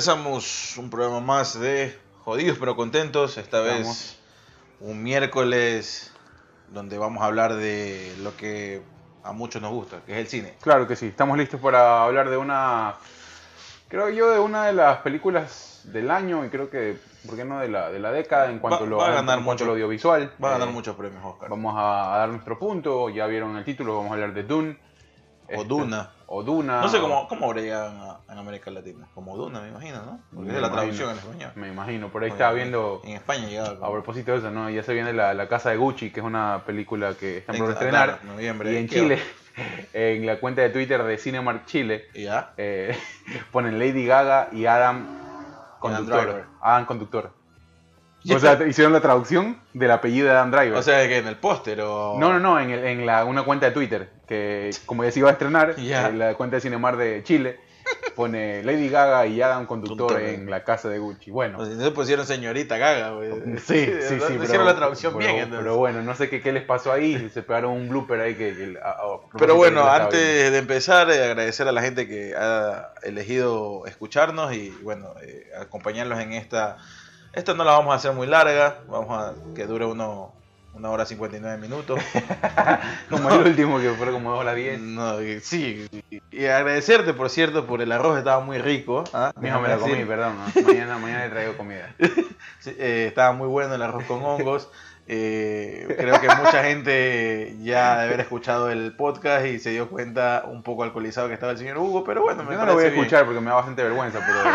empezamos un programa más de Jodidos pero Contentos. Esta vez un miércoles donde vamos a hablar de lo que a muchos nos gusta, que es el cine. Claro que sí, estamos listos para hablar de una, creo yo, de una de las películas del año y creo que, ¿por qué no de la, de la década en cuanto, Va- lo, va a en ganar cuanto mucho. a lo audiovisual? Va a ganar Eh, muchos premios, Oscar. Vamos a, a dar nuestro punto, ya vieron el título, vamos a hablar de Dune. O Este, Duna. O Duna. No sé cómo, cómo habrían a- en América Latina. Como Duna, me imagino, ¿no? Porque Me es la traducción en español. Me imagino, por ahí estaba viendo, En España llegaba a propósito de eso, ¿no? Ya se viene la, la Casa de Gucci, que es una película que están por en- estrenar. claro, noviembre. Y en ¿Qué Chile, en la cuenta de Twitter de Cinemark Chile, ya? eh, ponen Lady Gaga y Adam Conductor. Adam Conductor. O sea, hicieron la traducción del apellido de Adam Driver. O sea, que en el póster o... no, no, no, en, el- en la, una cuenta de Twitter, que como ya se iba a estrenar, Ya. en la cuenta de Cinemark de Chile, pone Lady Gaga y Adam Conductor Conductor. en la casa de Gucci. Bueno, sea, entonces pusieron señorita Gaga, güey. Sí, sí, sí. No hicieron la traducción pero- bien, entonces. Pero bueno, no sé qué, qué les pasó ahí. Se pegaron un blooper ahí que. que- a- a- Pero bueno, antes de empezar, eh, agradecer a la gente que ha elegido escucharnos y bueno, eh, acompañarlos en esta. Esta no la vamos a hacer muy larga, vamos a que dure uno, una hora 59 minutos. Como el último que fue como 2 a las 10. No, y- sí, y, y agradecerte, por cierto, por el arroz, estaba muy rico. ¿ah? Mijo, me Déjame comí, perdón. ¿no? Mañana, mañana le traigo comida. Sí, eh, estaba muy bueno el arroz con hongos. Eh, creo que mucha gente ya de haber escuchado el podcast y se dio cuenta un poco alcoholizado que estaba el señor Hugo, pero bueno, me Yo no lo voy a bien. escuchar porque me da bastante vergüenza, pero.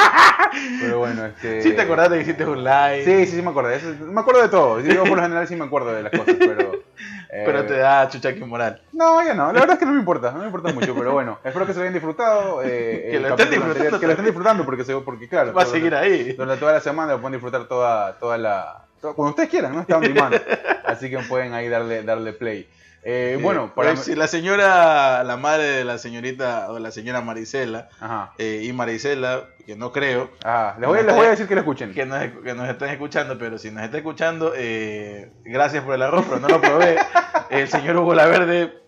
Pero bueno, este. Sí te acordaste que hiciste un live, Sí, sí, sí me acordé. Me acuerdo de todo. Yo por lo general sí me acuerdo de las cosas, pero. eh, pero te da chuchaqui moral. No, ya no. La verdad es que no me importa. No me importa mucho, pero bueno. Espero que se lo hayan disfrutado. eh, Que lo estén disfrutando Que lo estén disfrutando porque, porque claro. Va a seguir ahí. Durante toda la semana lo pueden disfrutar toda, toda la. Cuando ustedes quieran, ¿no? Está on demand. Así que pueden ahí darle, darle play. Eh, bueno, para. Si la señora, la madre de la señorita o la señora Marisela eh, y Marisela, que no creo, Ajá. Les voy, les voy a decir que lo escuchen. que nos, que nos estén escuchando, pero si nos está escuchando, eh, gracias por el arroz, pero no lo probé. El señor Hugo Laverde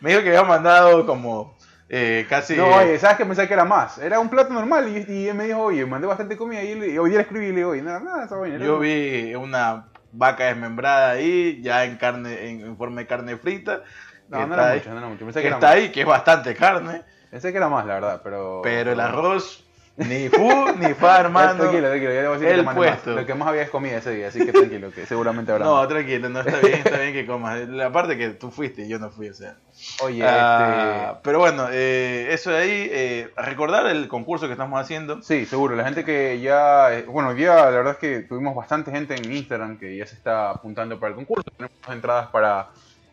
me dijo que había mandado como eh, casi... No, oye, ¿sabes qué pensé que era más? Era un plato normal y, y él me dijo, oye, mandé bastante comida y, le- y hoy día le escribí y le digo, oye, nada, nada, esa vaina. yo vi una vaca desmembrada ahí, ya en carne, en, en forma de carne frita. No, no está era ahí, mucho, no era mucho. Pensé que que era está más. ahí, que es bastante carne, Pensé que era más, la verdad, pero... pero el arroz, ni fu, ni fa, Ya, hermano. tranquilo, tranquilo, ya le voy a decir que el más. puesto. Lo que más había es comida ese día, así que tranquilo, que seguramente habrá No, tranquilo, no está bien, está bien que comas. Aparte que tú fuiste y yo no fui, o sea. Oye, Ah, pero bueno, eh, eso de ahí, eh, recordar el concurso que estamos haciendo. este... Sí, seguro, la gente que ya... eh, Bueno, día la verdad es que tuvimos bastante gente en Instagram que ya se está apuntando para el concurso. Tenemos entradas para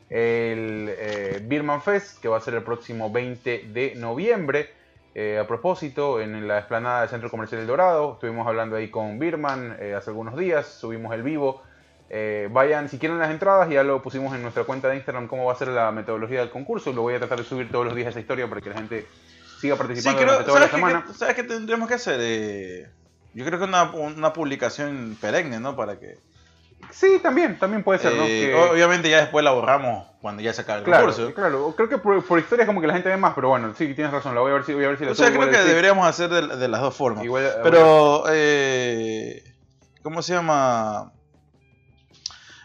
el eh, Birman Fest, que va a ser el próximo 20 de noviembre. Eh, a propósito, en la explanada del Centro Comercial El Dorado, estuvimos hablando ahí con Birman eh, hace algunos días, subimos el vivo. Eh, vayan, si quieren las entradas, ya lo pusimos en nuestra cuenta de Instagram cómo va a ser la metodología del concurso. Lo voy a tratar de subir todos los días esa historia para que la gente siga Sí, participando creo, durante toda la ¿sabes, qué, semana. ¿sabes qué tendríamos que hacer? Eh, yo creo que una, una publicación perenne, ¿no? Para que... Sí, también, también puede ser, ¿no? eh, Que- Obviamente ya después la borramos cuando ya se acabe el claro, concurso. claro, creo que por, por historia es como que la gente ve más, pero bueno, sí, tienes razón, la voy a ver si, voy a ver si la O sea, creo que deberíamos hacer de, de las dos formas. Igual, Pero, eh, ¿cómo se llama?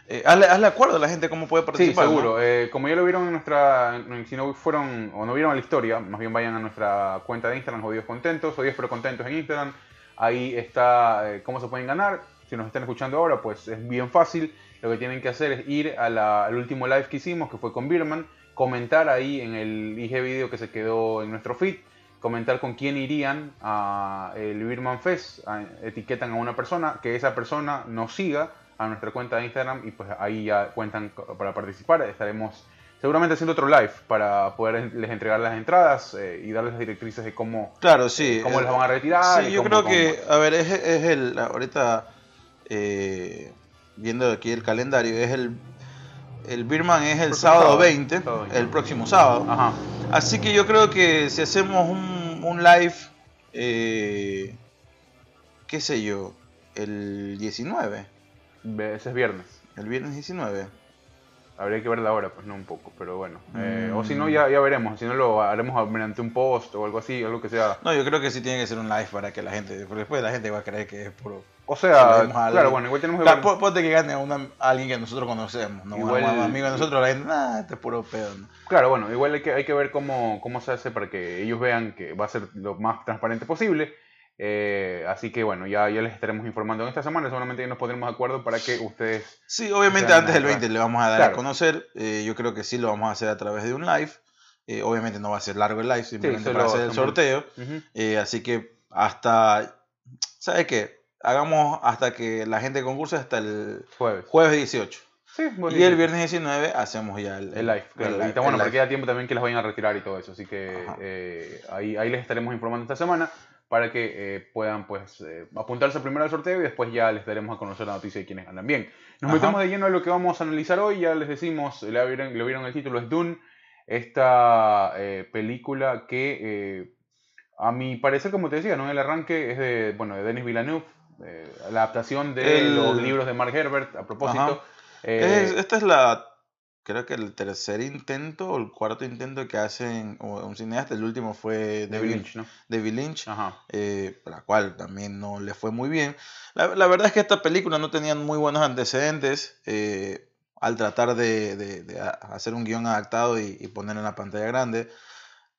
Eh, hazle, hazle acuerdo a la gente cómo puede Sí, participar. ¿no? seguro. Eh, como ya lo vieron en nuestra. en- si no fueron o no vieron la historia, más bien vayan a nuestra cuenta de Instagram, Jodidos Contentos, Jodidos pero Contentos en Instagram. Ahí está eh, cómo se pueden ganar. Si nos están escuchando ahora, pues es bien fácil. Lo que tienen que hacer es ir a la- al último live que hicimos, que fue con Birman, comentar ahí en el IG video que se quedó en nuestro feed, comentar con quién irían a el Birman Fest, a- etiquetan a una persona, que esa persona nos siga a nuestra cuenta de Instagram y pues ahí ya cuentan para participar. Estaremos seguramente haciendo otro live para poderles entregar las entradas eh, y darles las directrices de cómo, Claro, sí. cómo eh, las van a retirar. Sí, y yo cómo- creo que, cómo- a ver, es, es el, ahorita, eh, viendo aquí el calendario, es el, el Birman es el sábado sábado, 20, sábado 20. el próximo sábado. Ajá. Así que yo creo que si hacemos un, un live, eh, qué sé yo, el 19, Ve- Ese es viernes. el viernes 19. Habría que verla ahora, pues no un poco, pero bueno. Eh, O si no, ya, ya veremos. Si no, lo haremos mediante un post o algo así, algo que sea. No, yo creo que sí tiene que ser un live para que la gente. Porque después la gente va a creer que es puro. O sea, claro, bueno, igual tenemos que Claro, ver- ponte que gane a, una- a alguien que nosotros conocemos, ¿no? Igual- Un amigo de nosotros, la gente, nah, este es puro pedo. ¿no? Claro, bueno, igual hay que, hay que ver cómo, cómo se hace para que ellos vean que va a ser lo más transparente posible. Eh, así que bueno, ya, ya les estaremos informando en esta semana. Seguramente ya nos pondremos de acuerdo para que ustedes. Sí, obviamente antes del nada, 20 le vamos a dar claro. a conocer. eh, yo creo que sí lo vamos a hacer a través de un live. eh, obviamente no va a ser largo el live, simplemente solo para hacer el sorteo. Ujú. eh, así que hasta. ¿Sabes qué? Hagamos hasta que la gente concurse hasta el Jueves. jueves 18. Sí, Y el viernes 19 hacemos ya el, El live, claro. el y está bueno porque live. queda tiempo también que las vayan a retirar y todo eso. Así que eh, ahí, ahí les estaremos informando esta semana para que eh, puedan pues eh, apuntarse primero al sorteo y después ya les daremos a conocer la noticia de quienes andan bien. Nos Ajá. metemos de lleno a lo que vamos a analizar hoy. Ya les decimos, le vieron, le vieron el título, es Dune. Esta eh, película que a mi parecer, como te decía, ¿no? el arranque es de, bueno, de Denis Villeneuve. la adaptación de El- los libros de Mark Herbert, a propósito. Es- esta es la. Creo que el tercer intento o el cuarto intento que hacen un cineasta. El último fue David Lynch, ¿no? David Lynch. Ajá. eh, la cual también no le fue muy bien. La, la verdad es que esta película no tenía muy buenos antecedentes eh, al tratar de, de- de hacer un guion adaptado y, y ponerlo en la pantalla grande.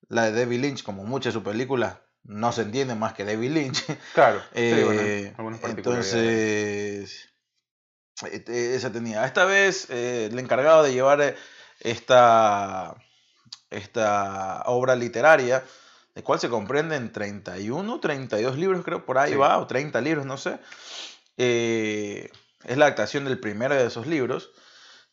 La de David Lynch, como muchas de sus películas, no se entiende más que David Lynch. Claro, sí, Eh, bueno, particularidades. entonces, eh, eh, esa tenía. Esta vez, eh, el encargado de llevar eh, esta, esta obra literaria, de cual se comprenden 31, 32 libros, creo, por ahí Sí. va, o 30 libros, no sé. Eh, es la adaptación del primero de esos libros.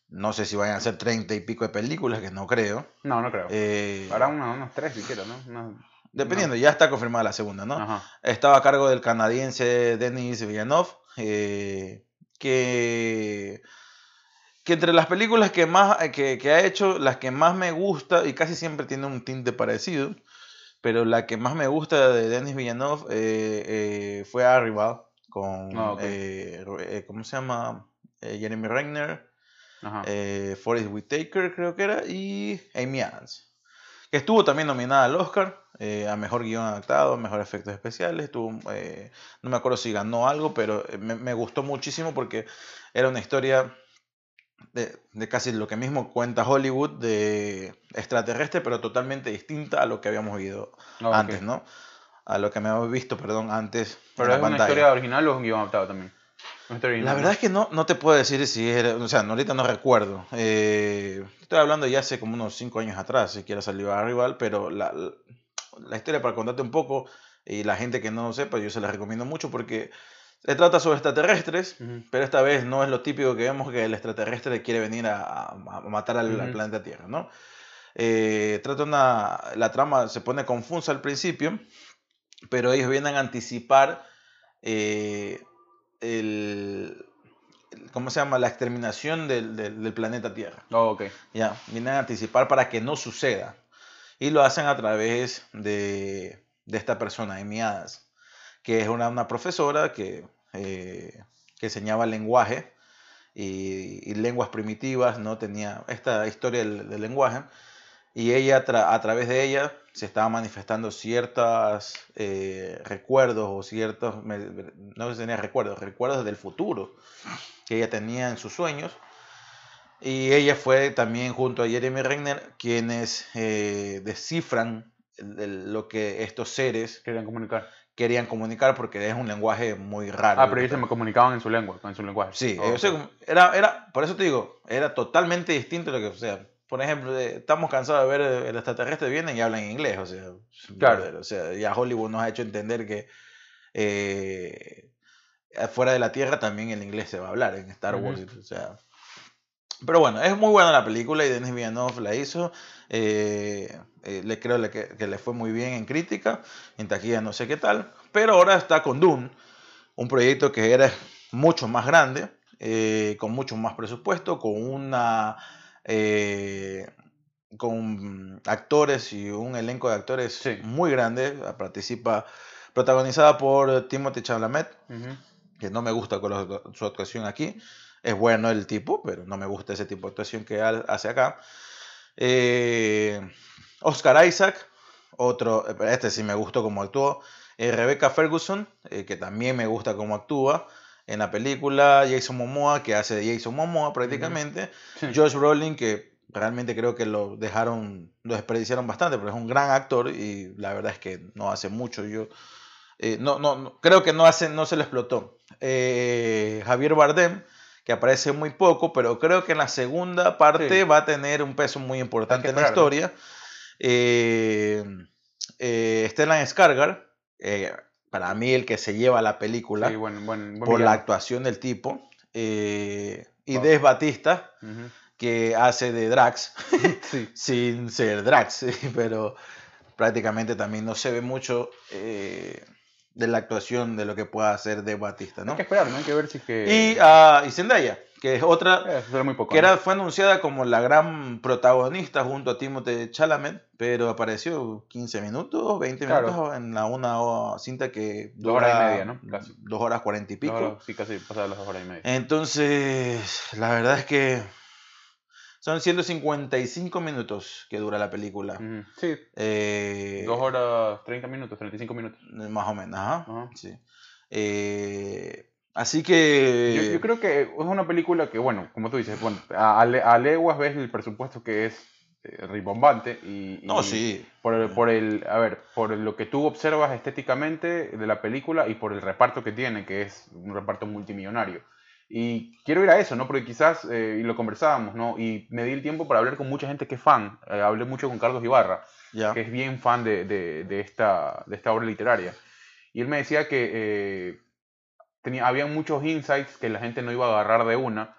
No sé si vayan a ser 30 y pico de películas, que no creo. No, no creo. Eh, Habrá unos, unos tres siquiera, ¿no? Una- dependiendo, ya está confirmada la segunda, ¿no? Ajá. Estaba a cargo del canadiense Denis Villeneuve, eh, que, que entre las películas que, más, eh, que, que ha hecho, las que más me gusta, y casi siempre tiene un tinte parecido, pero la que más me gusta de Denis Villeneuve eh, eh, fue Arrival, con, Ah, eh, ¿cómo se llama? Jeremy Renner, Forrest Whitaker creo que era, y Amy Adams. Que estuvo también nominada al Oscar, eh, a Mejor Guión Adaptado, Mejor Efectos Especiales. Estuvo, eh, no me acuerdo si ganó algo, pero eh, me, me gustó muchísimo porque era una historia de, de casi lo que mismo cuenta Hollywood, de extraterrestre, pero totalmente distinta a lo que habíamos visto Ah, antes, ¿no? A lo que me habíamos visto, perdón, antes. en Pero la es una pantalla. historia original o es un guion adaptado también. La verdad es que no, no te puedo decir si era, o sea, ahorita no recuerdo. Eh, estoy hablando ya hace como unos 5 años atrás, siquiera salió a Rival, pero la, la, la historia para contarte un poco, y la gente que no lo sepa, yo se la recomiendo mucho porque se trata sobre extraterrestres, pero esta vez no es lo típico que vemos que el extraterrestre quiere venir a, matar al, planeta Tierra, ¿no? Eh, trata una, la trama se pone confusa al principio, pero ellos vienen a anticipar eh, el, el- ¿cómo se llama? La exterminación del, del- del planeta Tierra. Oh, ok. Ya, vienen a anticipar para que no suceda. Y lo hacen a través de, de esta persona, Amy Adams, que es una, una profesora que, eh, que enseñaba lenguaje y, y lenguas primitivas, ¿no? Tenía esta historia del, del lenguaje. Y ella, tra- a través de ella, se estaba manifestando ciertos recuerdos o ciertos, me- no sé si tenía recuerdos, recuerdos del futuro que ella tenía en sus sueños. Y ella fue también junto a Jeremy Renner quienes eh, descifran el- el- lo que estos seres Querían comunicar. querían comunicar porque es un lenguaje muy raro. Ah, pero ellos se me comunicaban en su lengua, en su lenguaje. Sí, Oh, eh, o sea, ok. como- era, era, por eso te digo, era totalmente distinto lo que, o sea, por ejemplo, estamos cansados de ver el extraterrestre vienen y hablan inglés, o sea, Claro. o sea, ya Hollywood nos ha hecho entender que eh, afuera de la Tierra también el inglés se va a hablar en Star Wars, Ujú. o sea. Pero bueno, es muy buena la película y Denis Villeneuve la hizo. eh, eh, le creo que, que le fue muy bien en crítica, en taquilla no sé qué tal. Pero ahora está con Dune, un proyecto que era mucho más grande, eh, con mucho más presupuesto, con una eh, con actores y un elenco de actores Sí. muy grande. Participa, protagonizada por Timothy Chalamet, que no me gusta con su actuación aquí. Es bueno el tipo, pero no me gusta ese tipo de actuación que ha- hace acá. Eh, Oscar Isaac, otro, eh, este sí me gustó como actuó. Eh, Rebecca Ferguson, eh, que también me gusta cómo actúa en la película. Jason Momoa, que hace de Jason Momoa prácticamente. Sí. Josh Brolin, que realmente creo que lo dejaron, lo desperdiciaron bastante, pero es un gran actor y la verdad es que no hace mucho. Yo eh, no, no, no- creo que no hace, no se lo explotó. Eh, Javier Bardem, que aparece muy poco, pero creo que en la segunda parte Sí. va a tener un peso muy importante en la historia. Eh, eh, Stellan Skarsgård, eh, para mí el que se lleva la película Sí, buen, buen, buen por la actuación del tipo. Eh, y. Des Batista, que hace de Drax, Sí. sin ser Drax, pero prácticamente también no se ve mucho eh, de la actuación de lo que pueda hacer de Batista, ¿no? Hay que esperar, ¿no? Hay que ver si es que... Y, ah, y Zendaya, que es otra Eh, muy poco. que ¿no? era, fue anunciada como la gran protagonista junto a Timothée Chalamet, pero apareció 15 minutos, 20 Claro. minutos en la una cinta que Dos horas y media, ¿no? Casi. Dos horas cuarenta y pico. Sí, casi pasadas las dos horas y media. Entonces, la verdad es que son 155 minutos que dura la película. Sí, Eh, dos horas, 30 minutos, 35 minutos. Más o menos, ajá. Ajá. Sí. Eh, así que... Yo, yo creo que es una película que, bueno, como tú dices, bueno, a, a le- a leguas ves el presupuesto que es eh, ribombante y, y No, sí. por el, por el, a ver, por lo que tú observas estéticamente de la película y por el reparto que tiene, que es un reparto multimillonario. Y quiero ir a eso, ¿no? Porque quizás, eh, y lo conversábamos, ¿no? Y me di el tiempo para hablar con mucha gente que es fan. Eh, hablé mucho con Carlos Ibarra, Ya. que es bien fan de, de- de esta, de esta obra literaria. Y él me decía que eh, tenía, había muchos insights que la gente no iba a agarrar de una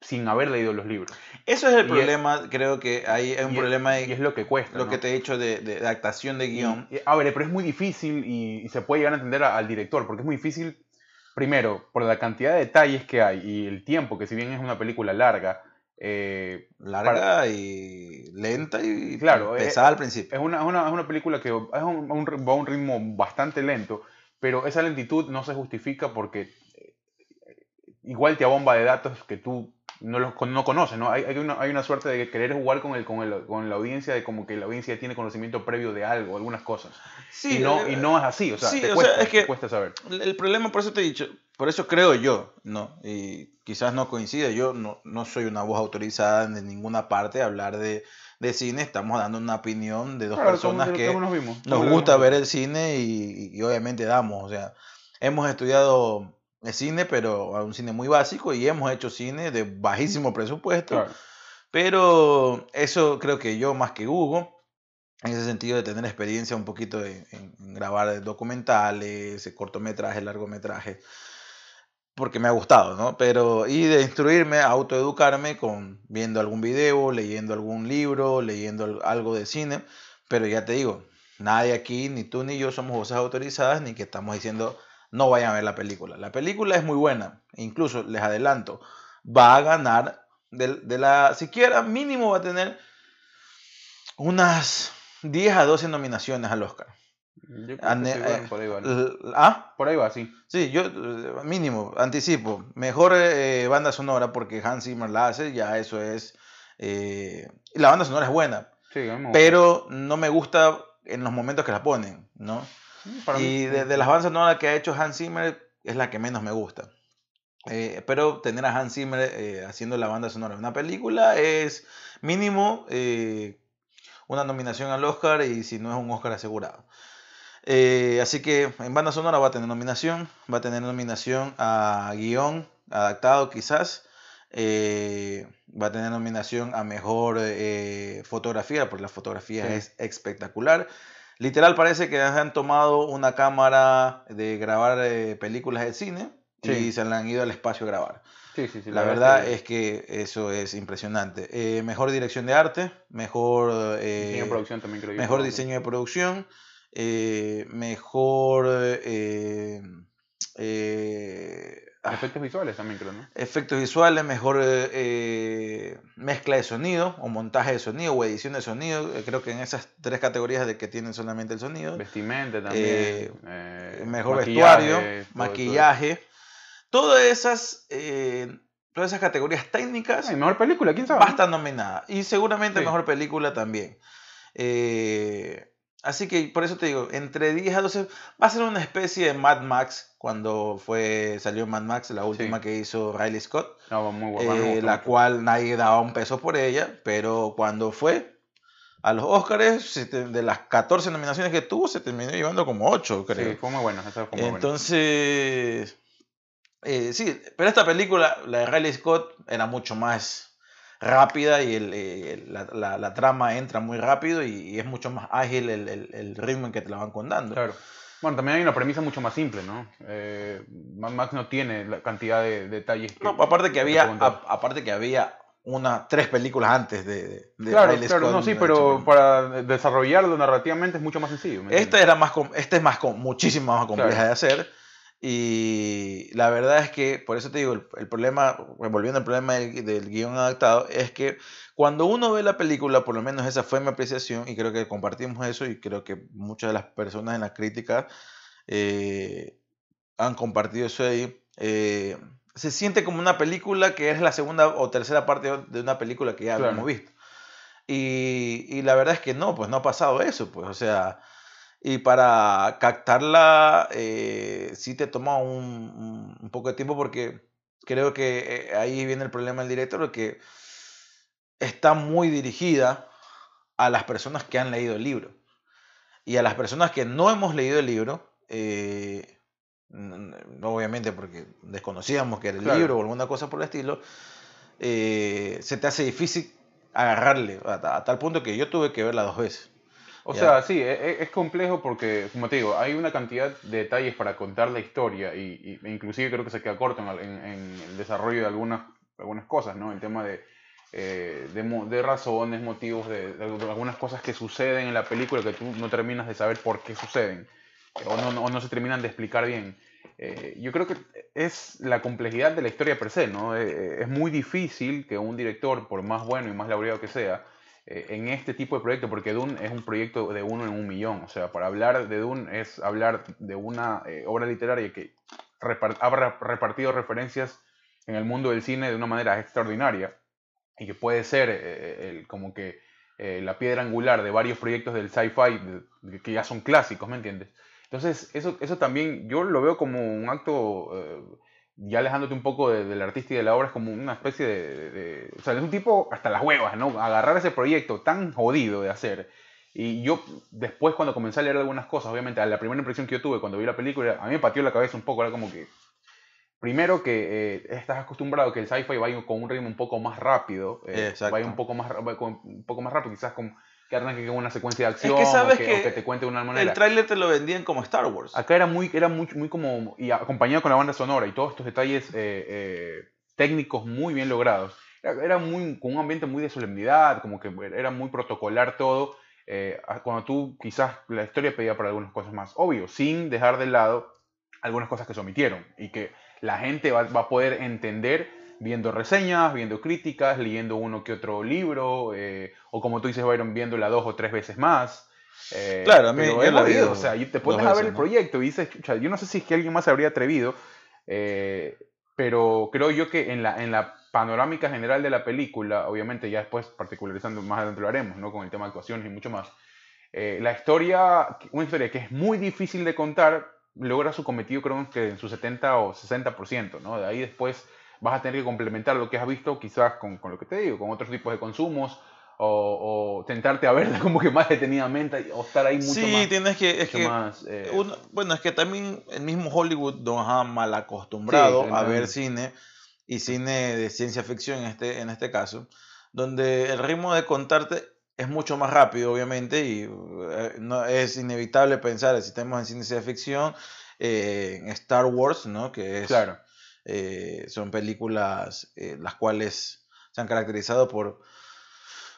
sin haber leído los libros. Eso es el y- problema, creo que ahí hay un Y es- problema de Y es lo que cuesta. lo ¿no? que te he dicho de, de- adaptación de guion. Y- a ver, pero es muy difícil y, y se puede llegar a entender a- al director, porque es muy difícil, primero, por la cantidad de detalles que hay y el tiempo, que si bien es una película larga, eh, larga y lenta y Claro, pesada eh, al principio. es, una, es, una, es una película que es un, un va a un ritmo bastante lento, pero esa lentitud no se justifica porque eh, igual te abomba de datos que tú no los no conoces, ¿no? Hay, hay, una, hay una suerte de querer jugar con, el, con, el, con la audiencia, de como que la audiencia tiene conocimiento previo de algo, algunas cosas. Sí, y, no, eh, y no es así, o sea, sí, te o cuesta, sea, es que- te cuesta saber. El problema, por eso te he dicho, por eso creo yo, ¿no? Y quizás no coincide, yo no, no soy una voz autorizada en ninguna parte a hablar de, de cine, estamos dando una opinión de dos Claro, personas ¿cómo- que cómo nos vimos? nos ¿Cómo lo gusta ver el cine y, y obviamente damos, o sea, hemos estudiado el cine, pero a un cine muy básico y hemos hecho cine de bajísimo presupuesto, Claro. pero eso creo que yo más que Hugo, en ese sentido de tener experiencia un poquito en- en grabar documentales, cortometrajes, largometrajes, porque me ha gustado, ¿no? Pero, y de instruirme, autoeducarme con viendo algún video, leyendo algún libro, leyendo al- algo de cine, pero ya te digo, nadie aquí, ni tú ni yo somos voces autorizadas, ni que estamos diciendo no vayan a ver la película. La película es muy buena, incluso les adelanto, va a ganar de, de la, siquiera mínimo va a tener unas 10 a 12 nominaciones al Oscar. Yo creo que Ane- bueno, eh, por ahí va, ¿no? ¿Ah? Por ahí va, sí. Sí, yo eh, mínimo, anticipo. Mejor eh, banda sonora porque Hans Zimmer la hace, ya eso es... eh, la banda sonora es buena, Sí, pero no me gusta en los momentos que la ponen, ¿no? Para y de, de las bandas sonoras que ha hecho Hans Zimmer es la que menos me gusta. Eh, pero tener a Hans Zimmer eh, haciendo la banda sonora de una película es mínimo eh, una nominación al Oscar y si no es un Oscar asegurado. Eh, así que en banda sonora va a tener nominación, va a tener nominación a guion adaptado quizás, eh, va a tener nominación a mejor eh, fotografía, porque la fotografía Sí. es espectacular. Literal parece que han tomado una cámara de grabar eh, películas de cine y Sí. se la han ido al espacio a grabar. Sí, sí, sí, La verdad es que eso es impresionante. Eh, mejor dirección de arte, mejor, eh, Diseño de producción también creo yo. mejor diseño de producción, eh, mejor eh, eh, ah, Efectos visuales también creo, ¿no? efectos visuales, mejor mezcla de sonido o montaje de sonido o edición de sonido. Creo que en esas tres categorías de que tienen solamente el sonido. Vestimenta también. Mejor maquillaje, vestuario, todo maquillaje. Todas esas todas esas categorías técnicas Ay, mejor película, quién sabe. va a estar nominada. Y seguramente Sí. mejor película también. Eh, así que por eso te digo, entre 10 a 12 va a ser una especie de Mad Max cuando fue salió Mad Max, la última que hizo Riley Scott, No, muy buena, me eh, la mucho. cual nadie daba un peso por ella, pero cuando fue a los Oscars, de las 14 nominaciones que tuvo, se terminó llevando como 8, creo. Sí, fue muy buena, esa fue muy. Entonces, eh, sí, pero esta película, la de Riley Scott, era mucho más rápida y el, eh, la, la- la trama entra muy rápido y, y es mucho más ágil el, el- ritmo en que te la van contando. Claro. Bueno, también hay una premisa mucho más simple, ¿no? Eh, Max no tiene la cantidad de detalles que... No, aparte que había, a- aparte que había una, tres películas antes de, de, Claro, claro, Scott no, sí, pero para desarrollarlo narrativamente es mucho más sencillo. ¿me Esta era más, esta es más muchísimo más compleja Claro. de hacer. Y la verdad es que, por eso te digo, el, el problema, volviendo al problema del, del guion adaptado, es que cuando uno ve la película, por lo menos esa fue mi apreciación, y creo que compartimos eso, y creo que muchas de las personas en la crítica eh, han compartido eso ahí. eh, se siente como una película que es la segunda o tercera parte de una película que ya Claro. habíamos visto. Y, y la verdad es que no, pues no ha pasado eso, pues, o sea, y para captarla eh, sí te toma un, un- poco de tiempo porque creo que eh, ahí viene el problema del director, que está muy dirigida a las personas que han leído el libro. Y a las personas que no hemos leído el libro, eh, obviamente porque desconocíamos que era el Claro. libro o alguna cosa por el estilo, eh, se te hace difícil agarrarle a, a tal punto que yo tuve que verla dos veces. O Ya. sea, sí, e- e- es, complejo porque, como te digo, hay una cantidad de detalles para contar la historia y, y- e inclusive creo que se queda corto en, el- en- en el desarrollo de algunas, algunas cosas, ¿no? El tema de, eh, de, mo- de razones, motivos, de, de algunas cosas que suceden en la película que tú no terminas de saber por qué suceden o no, no- o no se terminan de explicar bien. Eh, yo creo que es la complejidad de la historia per se, ¿no? Eh, es muy difícil que un director, por más bueno y más laureado que sea, eh, en este tipo de proyecto, porque Dune es un proyecto de uno en un millón. O sea, para hablar de Dune es hablar de una eh, obra literaria que repar- ha re- repartido referencias en el mundo del cine de una manera extraordinaria y que puede ser eh, el- como que eh, la piedra angular de varios proyectos del sci-fi que ya son clásicos, ¿me entiendes? Entonces, eso, eso también yo lo veo como un acto, eh, ya alejándote un poco de- del artista y de la obra, es como una especie de, O sea, es un tipo hasta las huevas, ¿no? Agarrar ese proyecto tan jodido de hacer. Y yo, después, cuando comencé a leer algunas cosas, obviamente, a la primera impresión que yo tuve cuando vi la película, a mí me pateó la cabeza un poco, era como que. Primero que eh, estás acostumbrado que el sci-fi vaya con un ritmo un poco más rápido, eh, vaya un poco más, un poco más rápido, quizás con, que arranque con una secuencia de acción que sabes o, que, que o que te cuente de una manera. El tráiler te lo vendían como Star Wars. Acá era muy, era muy, muy como, y acompañado con la banda sonora y todos estos detalles eh, eh, técnicos muy bien logrados. Era, era muy, con un ambiente muy de solemnidad, como que era muy protocolar todo, eh, cuando tú quizás la historia pedía para algunas cosas más, obvio, sin dejar de lado algunas cosas que se omitieron y que la gente va, va a poder entender viendo reseñas, viendo críticas, leyendo uno que otro libro, eh, o como tú dices, Byron, viéndola dos o tres veces más. Eh, Claro, a mí- pero la o sea, te pones a ver veces, el ¿no? proyecto y dices, chucha, yo no sé si es que alguien más se habría atrevido, eh, pero creo yo que en la, en la panorámica general de la película, obviamente ya después particularizando más adelante lo haremos, ¿no? Con el tema de actuaciones y mucho más. eh, la historia, una historia que es muy difícil de contar, logra su cometido creo que en su 70 o 60%, ¿no? De ahí después vas a tener que complementar lo que has visto quizás con, con lo que te digo, con otros tipos de consumos, o, o tentarte a verla como que más detenidamente, o estar ahí mucho sí, más... tienes que. Es que más, eh, uno- bueno, es que también el mismo Hollywood nos ha mal acostumbrado Sí, a ver cine y cine de ciencia ficción en este, en este caso, donde el ritmo de contarte es mucho más rápido, obviamente, y eh, no, es inevitable pensar, si estamos en ciencia ficción, eh, en Star Wars, ¿no? Que es, Claro, eh, son películas eh, las cuales se han caracterizado por,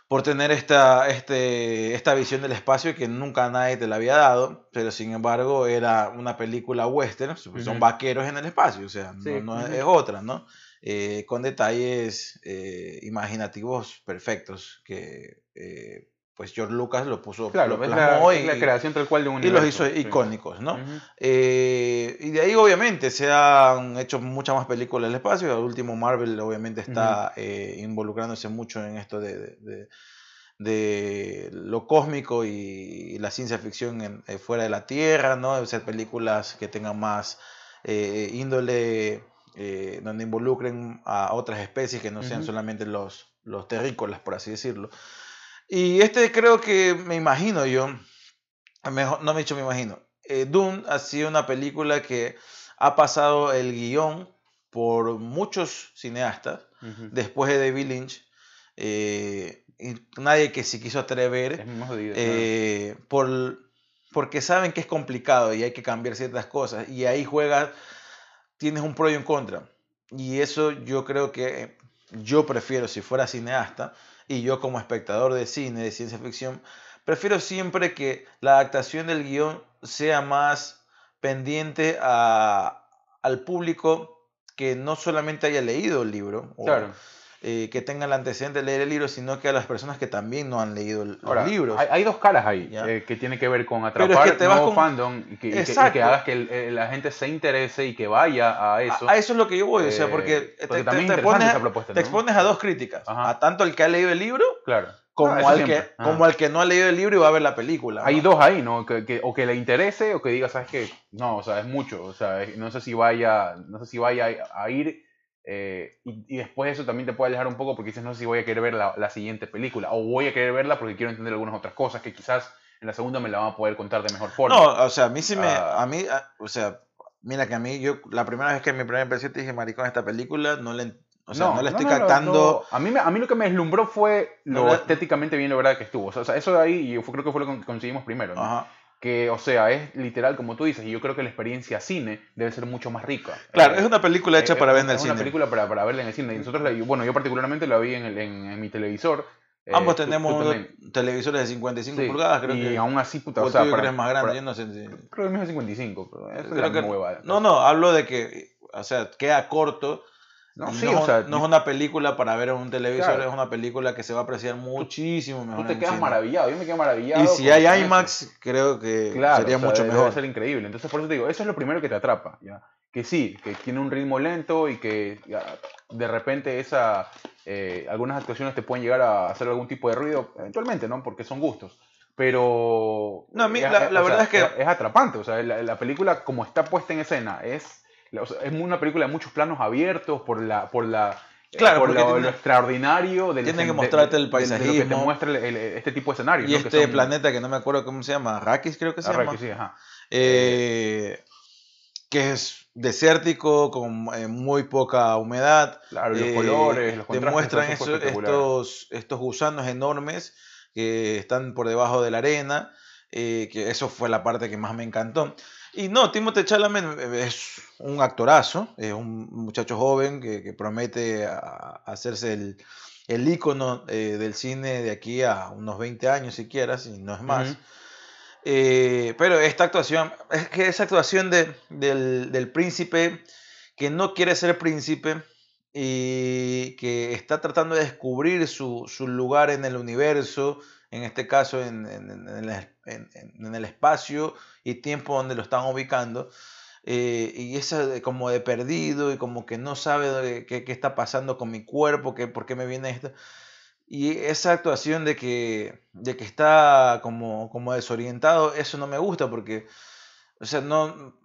por tener esta, este, esta visión del espacio que nunca nadie te la había dado, pero sin embargo era una película western, son Ujú. vaqueros en el espacio, o sea, no, Sí, no es, otra, ¿no? Eh, con detalles eh, imaginativos perfectos que eh, pues George Lucas lo puso, Claro, lo es la, plasmó es la y- creación tal cual de un y los hizo sí. icónicos, ¿no? Eh, y de ahí obviamente se han hecho muchas más películas del espacio. El último Marvel obviamente está eh, involucrándose mucho en esto de, de- de- de lo cósmico y, la ciencia ficción en- eh, fuera de la Tierra, ¿no? Hacer películas que tengan más índole, donde involucren a otras especies que no sean solamente los, los terrícolas, por así decirlo. Y este creo que me imagino yo, mejor, no me he dicho me imagino. Eh, Dune ha sido una película que ha pasado el guion por muchos cineastas después de David Lynch. eh, y nadie que se quiso atrever jodido, eh, por, porque saben que es complicado y hay que cambiar ciertas cosas. Y ahí juegas, tienes un pro y un contra. Y eso yo creo que yo prefiero, si fuera cineasta, y yo como espectador de cine, de ciencia ficción, prefiero siempre que la adaptación del guion sea más pendiente a- al público que no solamente haya leído el libro, claro. Eh, que tenga el antecedente de leer el libro, sino que a las personas que también no han leído el- los Ahora, libros. Hay, hay dos caras ahí eh, que tiene que ver con Pero es atrapar que nuevo con- fandom y que, y que- y que Exacto. hagas que el- eh, la gente se interese y que vaya a eso. A, a eso es lo que yo voy, o sea, porque, te, te- te expones a dos críticas, Ajá. a tanto el que ha leído el libro Claro. como, eso al, que, Ajá. como al que no ha leído el libro y va a ver la película. Hay dos ahí, ¿no? Que, que- o que le interese o que diga, ¿sabes qué? No, o sea, es mucho. O sea, no sé si vaya, no sé si vaya a, a ir. Eh, y, y después eso también te puede alejar un poco porque dices, no sé si voy a querer ver la, la siguiente película. O voy a querer verla porque quiero entender algunas otras cosas que quizás en la segunda me la van a poder contar de mejor forma. No, o sea, a mí sí me. Ah. A mí, a- o sea, mira que a mí, yo, la primera vez que mi primera impresión te dije, maricón, esta película, no le, o sea, no, le estoy no, no, captando. A, mí, a mí lo que me deslumbró fue lo estéticamente bien lograda que estuvo. O sea, eso de ahí yo creo que fue lo que conseguimos primero. ¿no? Ajá. Que, o sea, es literal como tú dices, y yo creo que la experiencia cine debe ser mucho más rica. Claro, Eh, es una película hecha es- para es- ver en el es cine. una película para, para verla en el cine. Y nosotros, la- y bueno, yo particularmente la vi en, el- en, en mi televisor. Eh, Ambos tú- tú tenemos televisores de 55 Sí, pulgadas, creo y que. aún así, puta, o o sea, para- creo que es más grande, para- yo no sé creo que el mío es 55, pero eso es creo la que- no, no, hablo de que, o sea, queda corto. No, No, sí, es o sea, no es una película para ver en un televisor, Claro. es una película que se va a apreciar muchísimo mejor. tú te quedas maravillado. Yo me quedo maravillado. Y si hay con eso. IMAX, creo que Claro, sería o sea, mucho debe mejor. ser increíble. Entonces, por eso te digo, eso es lo primero que te atrapa. ¿ya? Que sí, que tiene un ritmo lento y que ya, de repente esa, eh, algunas actuaciones te pueden llegar a hacer algún tipo de ruido, eventualmente, ¿no? Porque son gustos. Pero. No, a mí es- la- la o sea, verdad es que- Es, es atrapante. O sea, la, la película, como está puesta en escena, es, o sea, es una película de muchos planos abiertos por la. Por la eh, Claro, por lo, tiene- lo extraordinario del tiene que mostrarte el de- de lo que te paisajismo. muestra el- el- este tipo de escenarios. Y ¿no? Que este son- planeta que no me acuerdo cómo se llama, Arrakis creo que se Arrakis, llama, sí, ajá. eh, que es desértico, con eh, muy poca humedad. Claro, los eh, colores, los Te muestran eso estos, estos gusanos enormes que están por debajo de la arena, eh, que eso fue la parte que más me encantó. Y no, Timothée Chalamet es un actorazo, es un muchacho joven que, que promete a- a hacerse el, el ícono eh, del cine de aquí a unos 20 años siquiera, si no es más. Eh, pero esta actuación, es que esa actuación de, del, del príncipe que no quiere ser príncipe y que está tratando de descubrir su, su lugar en el universo, en este caso en, en- en el, en- el espacio y tiempo donde lo están ubicando. eh, y esa como de perdido y como que no sabe qué, qué está pasando con mi cuerpo, que, por qué me viene esto. Y esa actuación de que, de que está como, como desorientado, eso no me gusta porque, o sea, no...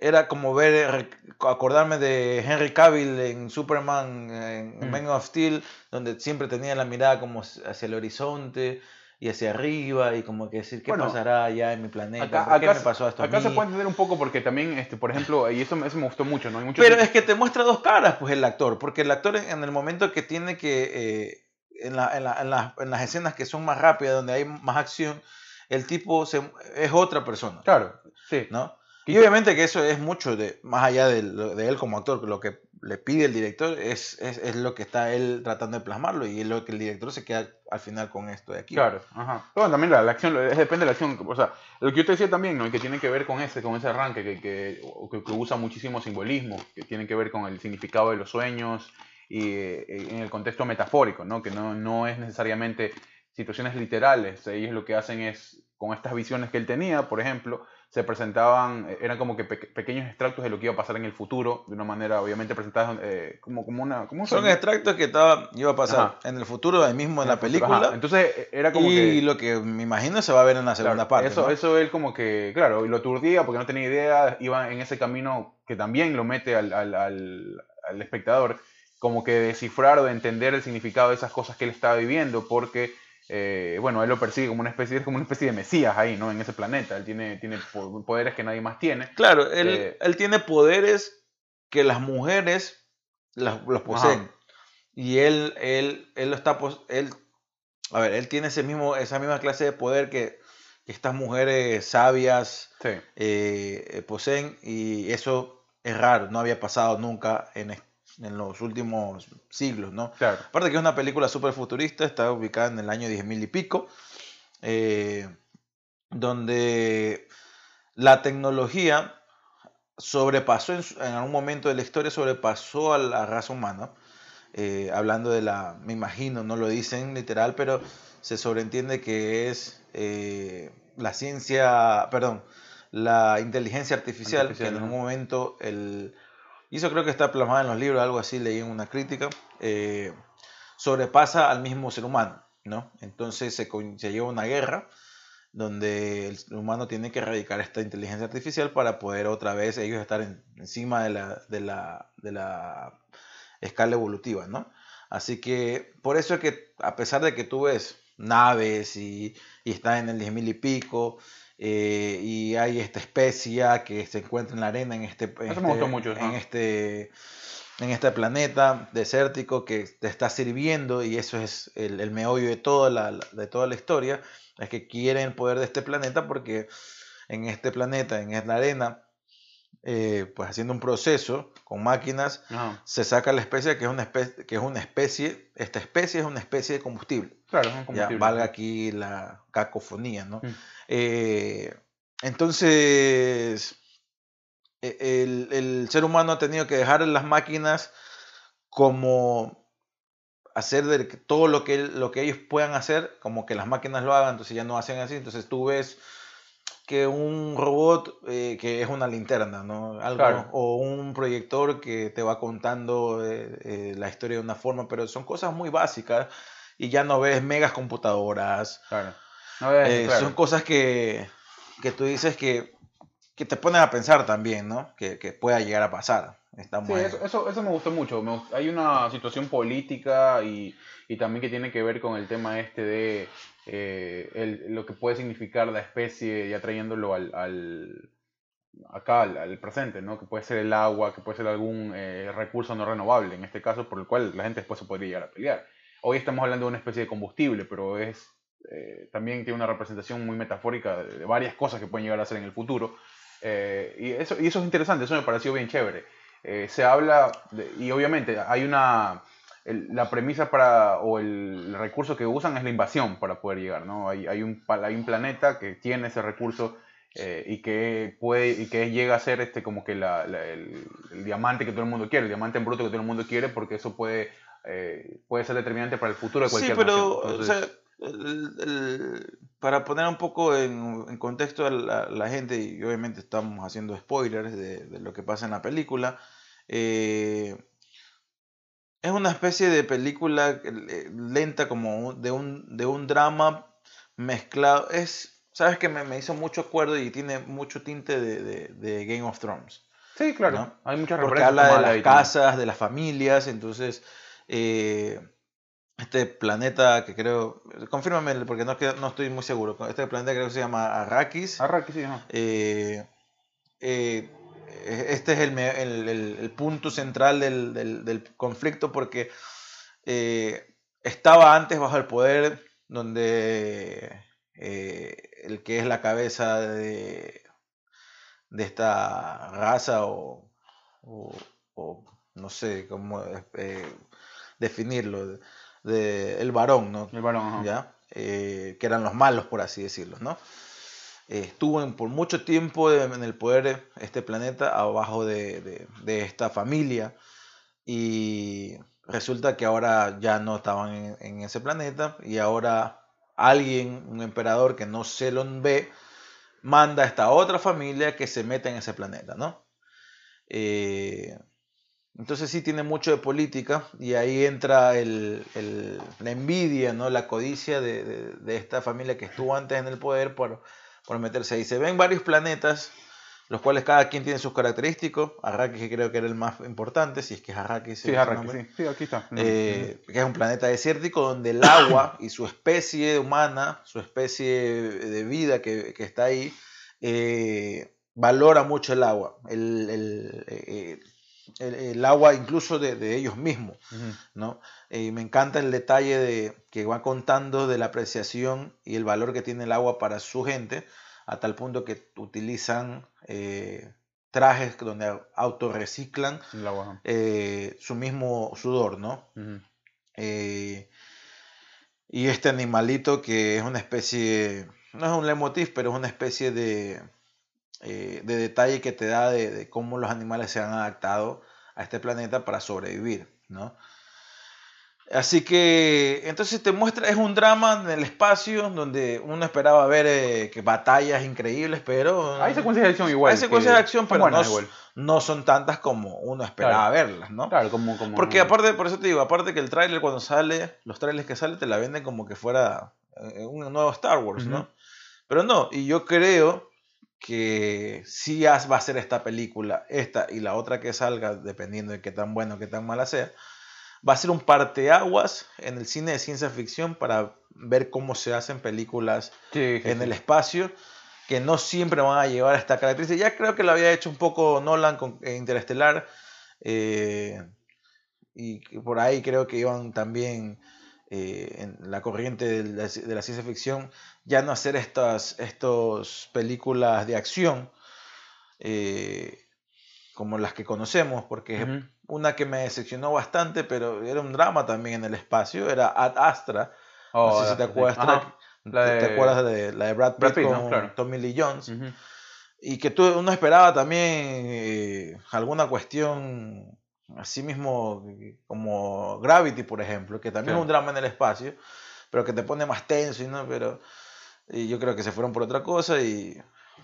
Era como ver, rec- acordarme de Henry Cavill en Superman, en Mm. Man of Steel, donde siempre tenía la mirada como hacia el horizonte y hacia arriba y como que decir, ¿qué Bueno, pasará allá en mi planeta? Acá, ¿Por qué acá me se- pasó esto a acá se mí?". puede entender un poco porque también, este, por ejemplo, y eso, me- eso me gustó mucho, ¿no? Hay muchos Pero es que te muestra dos caras, pues el actor, porque el actor en el momento que tiene que, eh, en, la- en la- en la- en las escenas que son más rápidas, donde hay más acción, el tipo se- es otra persona, Claro, sí. ¿no? Y obviamente que eso es mucho de, más allá de, de él como actor, lo que le pide el director es, es, es lo que está él tratando de plasmarlo y es lo que el director se queda al final con esto de aquí. Claro, ajá. Bueno, también la, la acción, es- depende de la acción. O sea, lo que yo te decía también, ¿no? Y que tiene que ver con ese, con ese arranque, que, que, que- que usa muchísimo simbolismo, que tiene que ver con el significado de los sueños y eh, en el contexto metafórico, ¿no? Que no, no es necesariamente situaciones literales. Ellos lo que hacen es, con estas visiones que él tenía, por ejemplo, se presentaban, eh, eran como que pequeños extractos de lo que iba a pasar en el futuro, de una manera obviamente presentada eh, como, como una... Como Son extractos que estaba, iba a pasar en el futuro, ahí mismo en, la película. Entonces e, era como y lo que me imagino se va a ver en la segunda parte. Eso, eso él como que, claro, lo aturdía porque no tenía idea, iba en ese camino que también lo mete al, al, al, al espectador, como que descifrar o de entender el significado de esas cosas que él estaba viviendo, porque eh, bueno, él lo persigue como una especie, como una especie de mesías ahí, ¿no? En ese planeta. Él tiene, tiene poderes que nadie más tiene. Claro, él, eh, él tiene poderes que las mujeres los poseen. Y él, él, él lo está, él, a ver, él tiene ese mismo, esa misma clase de poder que, estas mujeres sabias eh, poseen y eso es raro, no había pasado nunca en, en los últimos siglos, ¿no? Claro. Aparte que es una película súper futurista, está ubicada en el año 10.000 y pico, eh, donde la tecnología sobrepasó en, algún momento de la historia, sobrepasó a la raza humana, eh, hablando de la, me imagino, no lo dicen literal, pero se sobreentiende que es eh, la ciencia, perdón, la inteligencia artificial, que en algún momento el y eso creo que está plasmado en los libros, algo así leí en una crítica, eh, sobrepasa al mismo ser humano, ¿no? Entonces se, se lleva una guerra donde el humano tiene que erradicar esta inteligencia artificial para poder otra vez ellos estar encima de la, de, la, de la escala evolutiva, ¿no? Así que por eso es que a pesar de que tú ves naves y, y estás en el 10.000 y pico, eh, y hay esta especie que se encuentra en la arena en este, en este, este, en este planeta desértico que te está sirviendo y eso es el, el meollo de toda, la, de toda la historia, es que quieren el poder de este planeta porque en este planeta, en la arena, eh, pues haciendo un proceso con máquinas, se saca la especie que es una especie, que es una especie, esta especie es una especie de combustible. Claro, Ya, valga aquí la cacofonía, ¿no? Mm. Eh, entonces, e, el, el, ser humano ha tenido que dejar las máquinas como hacer de todo lo que, lo que ellos puedan hacer, como que las máquinas lo hagan, entonces ya no hacen así, entonces tú ves que un robot eh, que es una linterna, ¿no? Algo, O un proyector que te va contando eh, eh, la historia de una forma, pero son cosas muy básicas y ya no ves megas computadoras. Claro. Son cosas que, que tú dices que, que, te ponen a pensar también, ¿no? Que, que pueda llegar a pasar. Está sí, eso, eso, me gustó mucho. hay una situación política y, y también que tiene que ver con el tema este de eh, el, lo que puede significar la especie ya trayéndolo al, al acá al, presente, ¿no? que puede ser el agua, que puede ser algún eh, recurso no renovable, en este caso, por el cual la gente después se podría llegar a pelear. Hoy estamos hablando de una especie de combustible, pero es eh, también tiene una representación muy metafórica de, varias cosas que pueden llegar a ser en el futuro. y, eso, y eso es interesante, eso me pareció bien chévere. se habla, y obviamente hay una la premisa para, o el, recurso que usan es la invasión para poder llegar, ¿no? Hay, hay, un, hay un planeta que tiene ese recurso eh, y que puede y que llega a ser este como que la, el, diamante que todo el mundo quiere, el diamante en bruto que todo el mundo quiere, porque eso puede, eh, puede ser determinante para el futuro de cualquier Sí, pero, o sea, para poner un poco en, en contexto a la, gente, y obviamente estamos haciendo spoilers de, de, lo que pasa en la película, eh, es una especie de película eh, lenta como de un, de un drama mezclado. Es, sabes que me, hizo mucho acuerdo y tiene mucho tinte de, Game of Thrones. Sí, claro. Hay muchas Porque habla de las casas, de las familias, entonces eh, este planeta que creo, confírmame porque no, no estoy muy seguro, este planeta creo que se llama Arrakis. Arrakis, sí, eh, eh este es el, punto central del, conflicto porque eh, estaba antes bajo el poder donde el que es la cabeza de, de esta raza o, no sé cómo definirlo, de, el varón, ¿no? El varón, ¿Ya? que eran los malos, por así decirlo, ¿no? estuvo por mucho tiempo en el poder este planeta abajo de, esta familia y resulta que ahora ya no estaban en, ese planeta y ahora alguien, un emperador que no se lo ve, manda a esta otra familia que se meta en ese planeta, ¿no? Eh, entonces sí tiene mucho de política y ahí entra el, el, la envidia, ¿no? la codicia de, de, de, esta familia que estuvo antes en el poder por, por meterse ahí. Se ven varios planetas, los cuales cada quien tiene sus características. Arrakis que creo que era el más importante, si es que es Arrakis. Sí, Arrakis, sí. sí, aquí está. Eh, que es un planeta desértico donde el agua y su especie humana, su especie de vida que, que está ahí, eh, valora mucho el agua. El, el, eh, el, el, agua incluso de, de ellos mismos, uh -huh. ¿no? Eh, me encanta el detalle de que va contando de la apreciación y el valor que tiene el agua para su gente, a tal punto que utilizan eh, trajes donde autorreciclan eh, su mismo sudor, ¿no? Uh -huh. y este animalito que es una especie, no es un lemotif, pero es una especie de, eh, de detalle que te da de, de, cómo los animales se han adaptado a este planeta para sobrevivir, ¿no? Así que, entonces te muestra, es un drama en el espacio donde uno esperaba ver eh, que batallas increíbles, pero... Hay secuencias de acción igual. Hay secuencias de acción, pero no, no, son tantas como uno esperaba claro. verlas, ¿no? Claro, como... como Porque aparte, por eso te digo, aparte que el tráiler cuando sale, los trailers que salen te la venden como que fuera eh, un nuevo Star Wars, uh -huh. ¿no? Pero no, y yo creo que sí va a ser esta película, esta y la otra que salga, dependiendo de qué tan bueno o qué tan mala sea, va a ser un parteaguas en el cine de ciencia ficción para ver cómo se hacen películas sí, en sí. el espacio, que no siempre van a llevar a esta característica. Ya creo que lo había hecho un poco Nolan con Interestelar, eh, y por ahí creo que iban también eh, en la corriente de la, de la, ciencia ficción, ya no hacer estas estos películas de acción eh, como las que conocemos, porque uh -huh. una que me decepcionó bastante, pero era un drama también en el espacio, era Ad Astra. Oh, no sé si te acuerdas, de, ¿te acuerdas de la de Brad Pitt, Brad Pitt con no, claro. Tommy Lee Jones. Uh -huh. Y que tú, uno esperaba también eh, alguna cuestión así mismo como Gravity, por ejemplo, que también es un drama en el espacio, pero que te pone más tenso y no, pero y yo creo que se fueron por otra cosa y,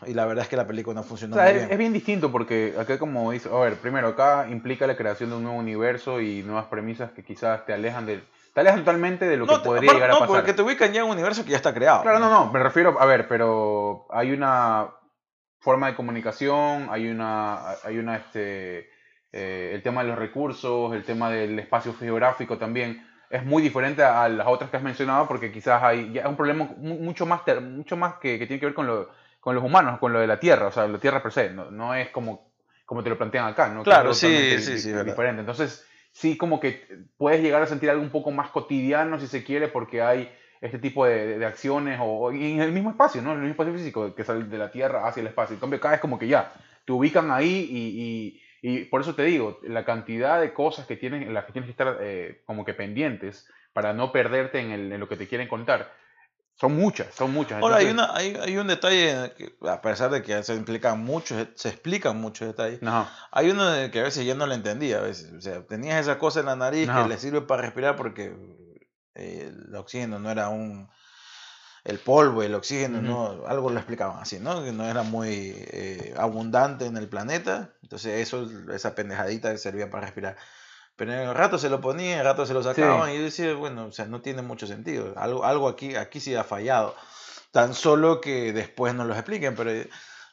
y la verdad es que la película no funcionó o sea, muy es, bien. Es bien distinto porque acá como dice, a ver, primero acá implica la creación de un nuevo universo y nuevas premisas que quizás te alejan de te alejan totalmente de lo no, que podría llegar no, a pasar. No, porque te ubican ya en un universo que ya está creado. Claro, no, no, me refiero, a ver, pero hay una forma de comunicación, hay una, hay una, este, eh, el tema de los recursos, el tema del espacio geográfico también es muy diferente a las otras que has mencionado porque quizás hay ya es un problema mucho más mucho más que, que tiene que ver con, lo, con los humanos, con lo de la Tierra, o sea, la Tierra per se, no, no es como, como te lo plantean acá, ¿no? Claro, sí, sí, sí, diferente. Entonces, sí como que puedes llegar a sentir algo un poco más cotidiano si se quiere porque hay este tipo de, de acciones o, en el mismo espacio, ¿no? En el mismo espacio físico que sale de la Tierra hacia el espacio. En cambio, acá es como que ya, te ubican ahí y, y y por eso te digo, la cantidad de cosas que tienen, en las que tienes que estar eh, como que pendientes para no perderte en, el, en, lo que te quieren contar, son muchas, son muchas. Ahora, Entonces, hay, una, hay, hay, un detalle, que, a pesar de que se implican muchos, se explican muchos detalles, no. hay uno que a veces yo no lo entendía, a veces, o sea, tenías esa cosa en la nariz no. que le sirve para respirar porque eh, el oxígeno no era un el polvo, el oxígeno, uh -huh. ¿no? algo lo explicaban así, ¿no? Que no era muy eh, abundante en el planeta, entonces eso, esa pendejadita servía para respirar. Pero en el rato se lo ponían, el rato se lo sacaban sí. y yo decía, bueno, o sea, no tiene mucho sentido, algo, algo aquí, aquí sí ha fallado. Tan solo que después nos lo expliquen, pero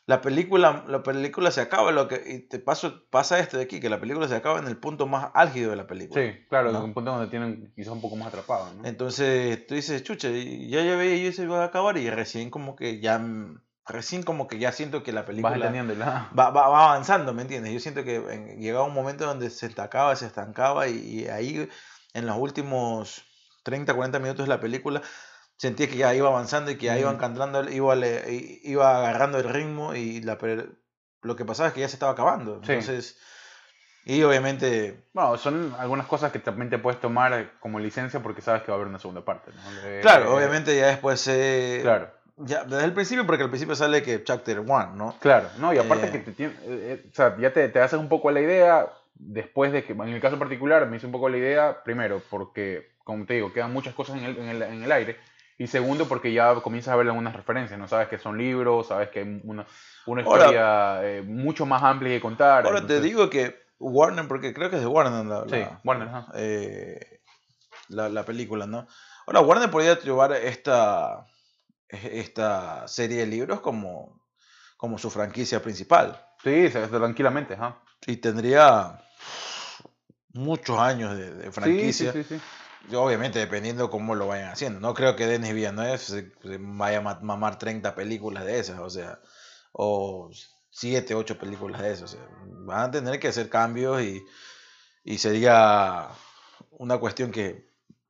la película, la película se acaba, lo que, y te paso, pasa esto de aquí, que la película se acaba en el punto más álgido de la película. Sí, claro, ¿no? en un punto donde tienen quizás un poco más atrapado, ¿no? Entonces tú dices, chucha, ya ya veía yo se iba a acabar y recién como que ya, recién como que ya siento que la película va, va, va, avanzando, ¿me entiendes? Yo siento que llegaba un momento donde se estancaba, se estancaba y, y ahí en los últimos 30, 40 minutos de la película sentía que ya iba avanzando y que ya iban cantando, iba, le, iba agarrando el ritmo y la, lo que pasaba es que ya se estaba acabando. Sí. Entonces, y obviamente... Bueno, son algunas cosas que también te puedes tomar como licencia porque sabes que va a haber una segunda parte. ¿no? Claro, eh, obviamente ya después... Eh, claro. Ya, desde el principio, porque al principio sale que Chapter 1, ¿no? Claro, no, y aparte eh, que te tiene, eh, o sea, ya te, te haces un poco la idea, después de que, en el caso particular, me hice un poco la idea, primero, porque, como te digo, quedan muchas cosas en el, en el, en el aire, Y segundo, porque ya comienzas a ver algunas referencias, ¿no? Sabes que son libros, sabes que hay una, una historia eh, mucho más amplia que contar. Ahora te digo que Warner, porque creo que es de Warner la, sí, Warner, eh, la, la, película, ¿no? Ahora, Warner podría llevar esta, esta serie de libros como, como su franquicia principal. Sí, tranquilamente, ajá. Y tendría muchos años de, franquicia. Sí, sí, sí, Obviamente, dependiendo cómo lo vayan haciendo. No creo que Denis Villeneuve se, vaya a mamar 30 películas de esas, o sea, o 7, 8 películas de esas. van a tener que hacer cambios y, y sería una cuestión que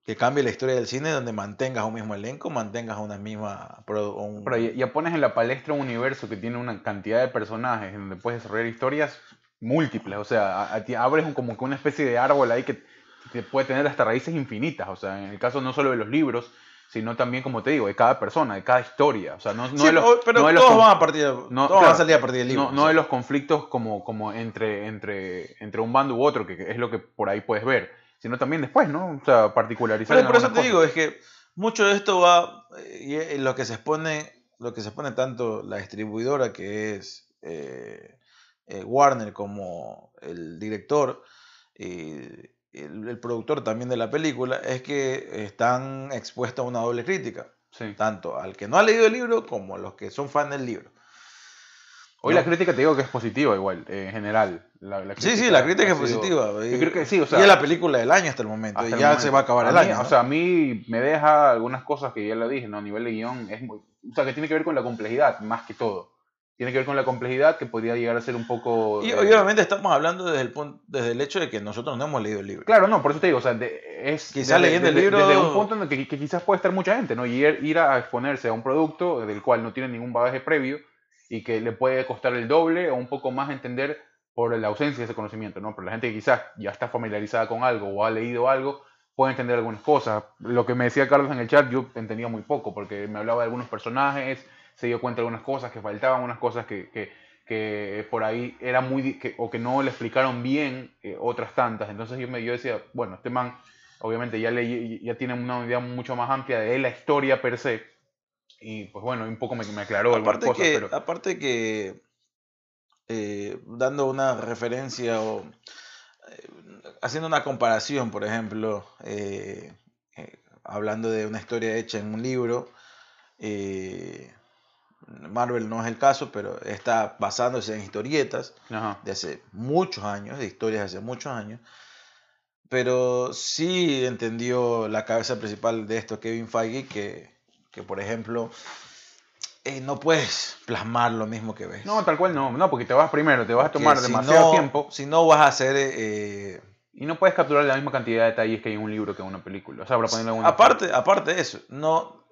que cambie la historia del cine donde mantengas un mismo elenco, mantengas una misma... Pero ya, pones en la palestra un universo que tiene una cantidad de personajes donde puedes desarrollar historias múltiples, o sea, abres como que una especie de árbol ahí que, puede tener hasta raíces infinitas, o sea, en el caso no solo de los libros, sino también, como te digo, de cada persona, de cada historia. O sea, no, no de los, pero todos van a partir no, van a salir a partir del libro. No, de los conflictos como, como entre, entre, entre un bando u otro, que es lo que por ahí puedes ver sino también después, ¿no? O sea, particularizar. Pero por eso te digo, es que mucho de esto va, eh, y lo que se expone, lo que se expone tanto la distribuidora que es eh, eh, Warner como el director y el, productor también de la película, es que están expuestos a una doble crítica. Tanto al que no ha leído el libro como a los que son fans del libro. Hoy la crítica te digo que es positiva igual, en general. sí, sí, la crítica es positiva. y, creo que sí, o sea, y es la película del año hasta el momento. y ya se va a acabar el año. O sea, a mí me deja algunas cosas que ya lo dije, ¿no? A nivel de guion, es muy, o sea, que tiene que ver con la complejidad, más que todo. Tiene que ver con la complejidad que podría llegar a ser un poco... Y obviamente estamos hablando desde el, punto, desde el hecho de que nosotros no hemos leído el libro. Claro, no, por eso te digo, o sea, es... Quizás leyendo el libro... Desde un punto en el que, que, quizás puede estar mucha gente, ¿no? Y ir, ir a exponerse a un producto del cual no tiene ningún bagaje previo y que le puede costar el doble o un poco más entender por la ausencia de ese conocimiento, ¿no? Pero la gente que quizás ya está familiarizada con algo o ha leído algo puede entender algunas cosas. Lo que me decía Carlos en el chat yo entendía muy poco porque me hablaba de algunos personajes, se dio cuenta de algunas cosas que faltaban, unas cosas que, que, que por ahí era muy o que no le explicaron bien eh, otras tantas. Entonces yo me yo decía, bueno, este man obviamente ya leí, ya tiene una idea mucho más amplia de la historia per se y pues bueno, un poco me, me aclaró aparte cosas, que, Aparte que, eh, dando una referencia o eh, haciendo una comparación, por ejemplo, eh, hablando de una historia hecha en un libro, Marvel no es el caso, pero está basándose en historietas de hace muchos años, de historias de hace muchos años. Pero sí entendió la cabeza principal de esto, Kevin Feige, que que por ejemplo eh, no puedes plasmar lo mismo que ves. No, tal cual no, no, porque te vas primero, te vas a tomar demasiado tiempo. Si no vas a hacer... Eh, y no puedes capturar la misma cantidad de detalles que hay en un libro que en una película. O sea, para ponerle aparte, aparte de eso, no,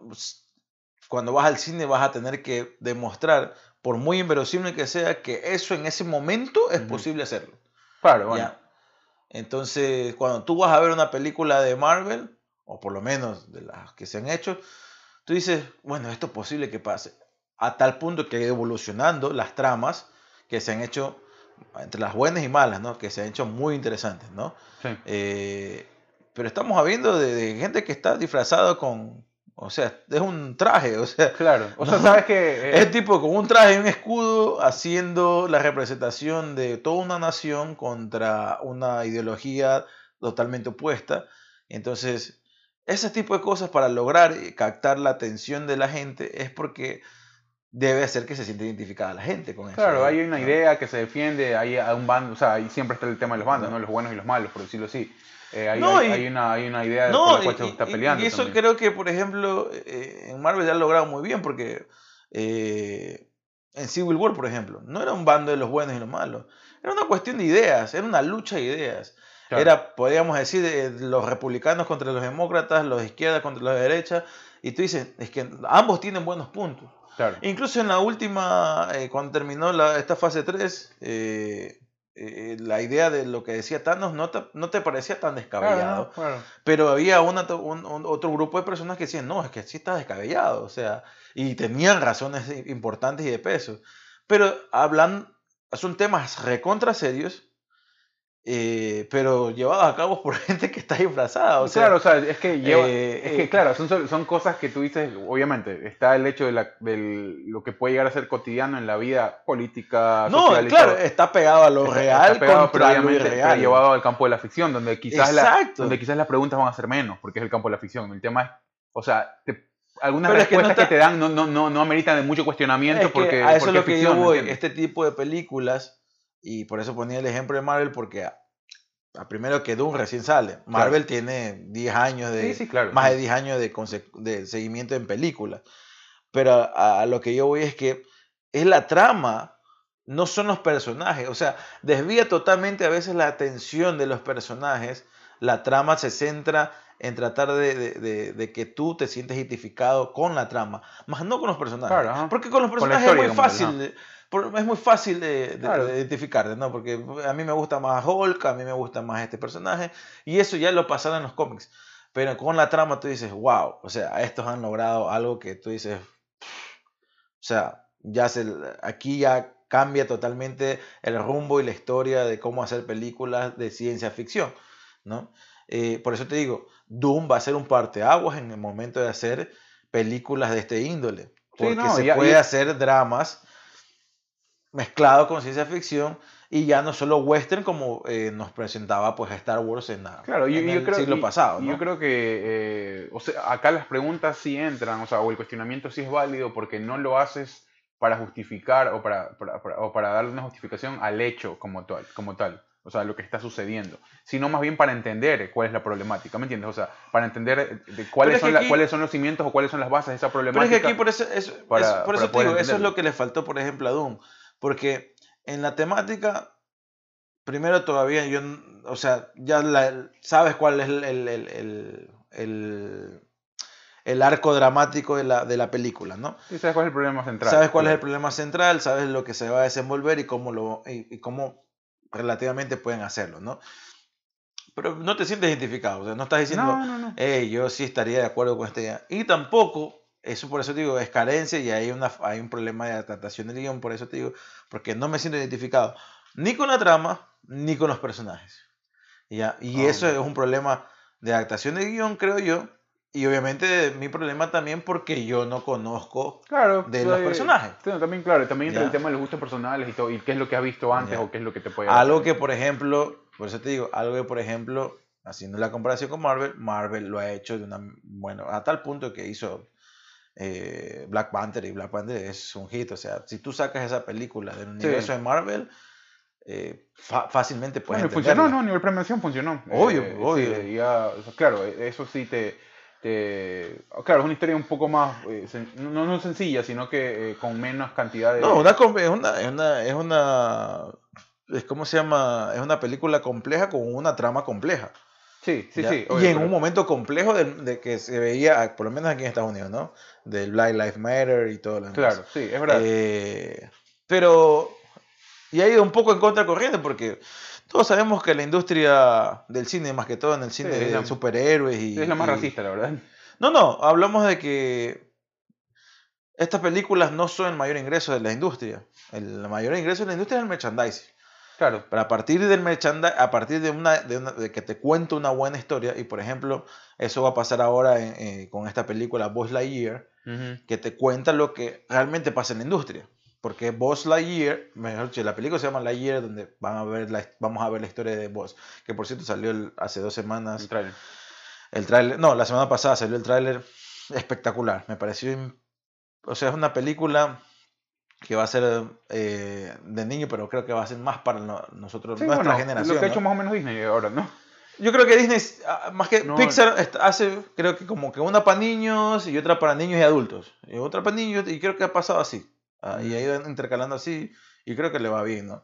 cuando vas al cine vas a tener que demostrar, por muy inverosímil que sea, que eso en ese momento es posible hacerlo. Claro, bueno. Entonces, cuando tú vas a ver una película de Marvel, o por lo menos de las que se han hecho, tú dices, bueno, esto es posible que pase. A tal punto que evolucionando las tramas que se han hecho entre las buenas y malas, ¿no? Que se han hecho muy interesantes, ¿no? Sí. Eh, pero estamos hablando de, gente que está disfrazado con, o sea, es un traje, o sea. Claro, o sea, sabes que. Es tipo con un traje y un escudo haciendo la representación de toda una nación contra una ideología totalmente opuesta. Entonces, ese tipo de cosas para lograr captar la atención de la gente es porque debe hacer que se sienta identificada la gente con eso. Claro, hay una idea que se defiende, hay un bando, o sea, ahí siempre está el tema de los bandos, ¿no? Los buenos y los malos, por decirlo así. Eh, hay, hay, una, hay, una, idea de por la cual se está peleando. Y eso creo que, por ejemplo, eh, en Marvel ya ha logrado muy bien, porque eh, en Civil War, por ejemplo, no era un bando de los buenos y los malos. Era una cuestión de ideas, era una lucha de ideas. Era, podríamos decir, eh, los republicanos contra los demócratas, los de izquierda contra los de derecha. Y tú dices, es que ambos tienen buenos puntos. Incluso en la última, cuando terminó la, esta fase 3, eh, la idea de lo que decía Thanos no te, no te parecía tan descabellado. Pero había una, otro grupo de personas que decían, no, es que sí está descabellado. O sea, y tenían razones importantes y de peso. Pero hablan, son temas recontra serios eh, pero llevados a cabo por gente que está disfrazada. O sea, claro, o sea, es que, lleva, eh, es que eh, claro, son, son cosas que tú dices, obviamente, está el hecho de, la, de lo que puede llegar a ser cotidiano en la vida política, no, social claro, todo. está pegado a lo Está- real está pegado, pero contra lo obviamente pero llevado al campo de la ficción, donde quizás, la, donde quizás las preguntas van a ser menos, porque es el campo de la ficción. El tema es, o sea, te- algunas Pero es que no respuestas que, te dan no, no, no, no ameritan de mucho cuestionamiento Es que porque, a eso es lo que ficción, yo voy. Este tipo de películas, y por eso ponía el ejemplo de Marvel, porque a, a primero que Doom recién sale. Marvel tiene 10 años de, Sí, sí, claro. más de 10 años de, de seguimiento en películas. Pero a, a lo que yo voy es que es la trama, no son los personajes. O sea, desvía totalmente a veces la atención de los personajes. La trama se centra en tratar de, de- de- de que tú te sientes identificado con la trama, más no con los personajes. Claro. Porque con los Con personajes es muy tal, fácil. Es muy fácil de, Claro. de identificarte, ¿no? Porque a mí me gusta más Hulk, a mí me gusta más este personaje, y eso ya lo pasaron en los cómics. Pero con la trama tú dices, wow, o sea, estos han logrado algo que tú dices, o sea, ya se, aquí ya cambia totalmente el rumbo y la historia de cómo hacer películas de ciencia ficción, ¿no? Eh, por eso te digo, Doom va a ser un parteaguas en el momento de hacer películas de este índole, porque no, se ya- puede hacer dramas mezclado con ciencia ficción y ya no solo western como eh, nos presentaba pues Star Wars en, la- Claro, yo, en yo el creo, siglo pasado, ¿no? Yo creo que, eh, o sea, acá las preguntas sí entran, o sea, o el cuestionamiento sí es válido porque no lo haces para justificar o para, para- para- o para darle una justificación al hecho como tal, como tal, o sea, lo que está sucediendo, sino más bien para entender cuál es la problemática, ¿me entiendes? O sea, para entender de cuáles, es son la- aquí- cuáles son los cimientos o cuáles son las bases de esa Pero es problemática. que aquí por eso, eso- para- eso- por eso te digo, eso es entenderlo. lo que le faltó, por ejemplo, a Doom. Porque en la temática, primero todavía yo, o sea, ya la- sabes cuál es el, el, el- el- arco dramático de la, de la película, ¿no? Sí, ¿Sabes cuál es el problema central? Sabes cuál es el problema central, sabes lo que se va a desenvolver y cómo, lo, y, y cómo relativamente pueden hacerlo, ¿no? Pero no te sientes identificado, o sea, no estás diciendo, No, no, no. "Ey, yo sí estaría de acuerdo con esta idea. Y tampoco, eso por eso te digo, es carencia y hay, una, hay un problema de adaptación del guion, por eso te digo, porque no me siento identificado ni con la trama ni con los personajes. ¿ya? Y Ah, eso ok. es un problema de adaptación de guion, creo yo. Y obviamente mi problema también porque yo no conozco Claro, de los eh, personajes. también, claro, también entra el tema de los gustos personales y todo, y qué es lo que has visto antes Ya. o qué es lo que te puede... Algo que, por ejemplo, por eso te digo, algo que, por ejemplo, haciendo la comparación con Marvel, Marvel lo ha hecho de una, bueno, a tal punto que hizo eh, Black Panther y Black Panther es un hit, o sea, si tú sacas esa película del universo de Marvel, eh, fácilmente puedes Bueno, funcionó. ¿no? A nivel prevención funcionó. Obvio, Eh, obvio. sí, ya, o sea, claro, eh, eso sí te, te- Claro, es una historia un poco más... eh, sen- no, no sencilla, sino que con menos cantidad de... No, una, es una, es una, es una, es como se llama, es una película compleja con una trama compleja. Sí, sí, ¿ya? sí. y en pero- un momento complejo de, de que se veía, por lo menos aquí en Estados Unidos, ¿no? Del Black Lives Matter y todo lo demás. Claro, sí, es verdad. Eh, pero, y ha ido un poco en contra corriente porque todos sabemos que la industria del cine, más que todo en el cine Sí, de la- superhéroes y... es la más y- racista, la verdad. No, no, hablamos de que estas películas no son el mayor ingreso de la industria. El mayor ingreso de la industria es el merchandising. Claro. Pero a partir del merchandising, a partir de una, de una- de que te cuento una buena historia, y por ejemplo, eso va a pasar ahora en- eh, con esta película Buzz Lightyear, Ujú. que te cuenta lo que realmente pasa en la industria. Porque Buzz Lightyear, mejor dicho, la película se llama Lightyear, donde van a ver la, vamos a ver la historia de Buzz, que por cierto salió el- hace dos semanas. El trailer. El tráiler, no, la semana pasada salió el tráiler espectacular. Me pareció, o sea, es una película que va a ser eh, de niño, pero creo que va a ser más para no- nosotros, Sí, nuestra bueno, generación. Lo que ha ¿no? hecho más o menos Disney ahora, ¿no? Yo creo que Disney, ah, más que No, Pixar, hace, creo que como que una para niños y otra para niños y adultos. Y otra para niños, y creo que ha pasado así. Ah, Y ha ido intercalando así, y creo que le va bien, ¿no?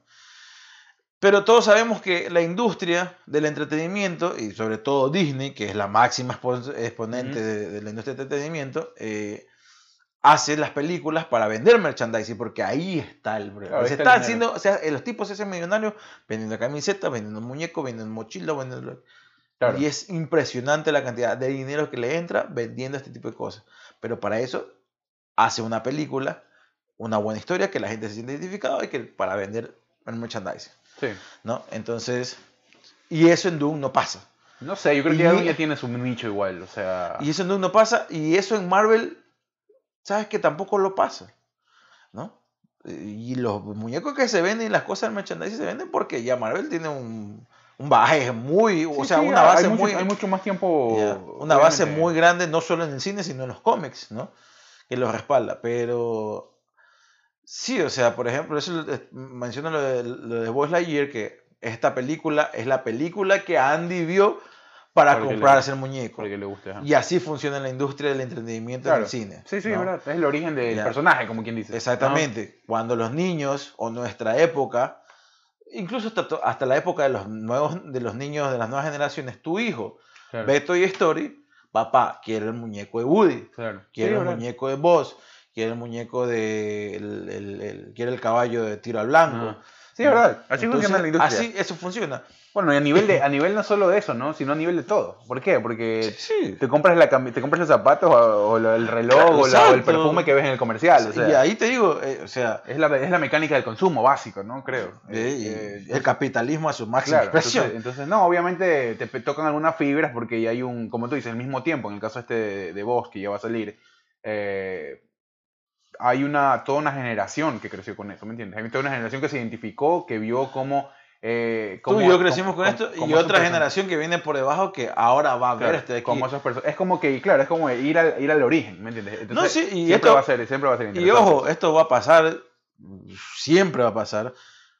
Pero todos sabemos que la industria del entretenimiento, y sobre todo Disney, que es la máxima expo- exponente Ujú. de, de la industria del entretenimiento, eh, hace las películas para vender merchandising, porque ahí está el problema. Claro, Se está el está dinero. haciendo, o sea, los tipos se hacen millonarios vendiendo camisetas, vendiendo muñecos, vendiendo mochilas, vendiendo... Claro. Y es impresionante la cantidad de dinero que le entra vendiendo este tipo de cosas. Pero para eso hace una película, una buena historia, que la gente se siente identificada y que para vender el merchandising. Sí. ¿no? Entonces, Y eso en Doom no pasa. No sé, yo creo que ya, ya tiene su nicho igual, o sea... Y eso en Doom no pasa, y eso en Marvel, sabes que tampoco lo pasa, ¿no? Y los muñecos que se venden y las cosas del merchandising se venden porque ya Marvel tiene un, un bagaje muy, o Sí, sea, sí, una hay base mucho- muy... Hay mucho más tiempo... Una base muy grande, no solo en el cine, sino en los cómics, ¿no? Que los respalda. Pero sí, o sea, por ejemplo, eso eh, menciono lo de, lo de Buzz Lightyear, que esta película es la película que Andy vio para Para que le- comprarse el muñeco. Porque le guste. ajá. Y así funciona la industria del entretenimiento en Claro. el cine. Sí, sí, ¿no? es verdad. Es el origen del Ya. personaje, como quien dice. Exactamente. Cuando los niños o nuestra época, incluso hasta, hasta la época de los nuevos, de los niños de las nuevas generaciones, tu hijo ¿no? Claro. ve Toy Story, papá quiere el muñeco de Woody, Claro. quiere Sí, el verdad. muñeco de Buzz, quiere el muñeco de el, el- el- quiere el caballo de tiro al blanco. Sí, es verdad. Así Entonces, funciona la industria. Así eso funciona. Bueno, y a nivel, de, a nivel no solo de eso, ¿no? Sino a nivel de todo. ¿Por qué? Porque Sí. te compras, la, te compras los zapatos o, el reloj o, la- o el perfume que ves en el comercial. O sea, y ahí te digo, eh, o sea, es, la, es la mecánica del consumo básico, ¿no? Creo. eh, Eh, el capitalismo a su máxima Claro, expresión. entonces, entonces, no, obviamente te tocan algunas fibras porque ya hay un, como tú dices, al mismo tiempo, en el caso este de, de Voz, que ya va a salir, eh, hay una, toda una generación que creció con eso, ¿me entiendes? Hay toda una generación que se identificó, que vio cómo... Eh, Tú y yo crecimos cómo- con esto cómo y otra generación que viene por debajo que ahora va a ver este de aquí. cómo esos perso- es como que, claro, es como ir al, ir al origen, ¿me entiendes? Entonces, sí, y siempre esto- va a ser, siempre va a ser Y ojo, esto va a pasar, siempre va a pasar,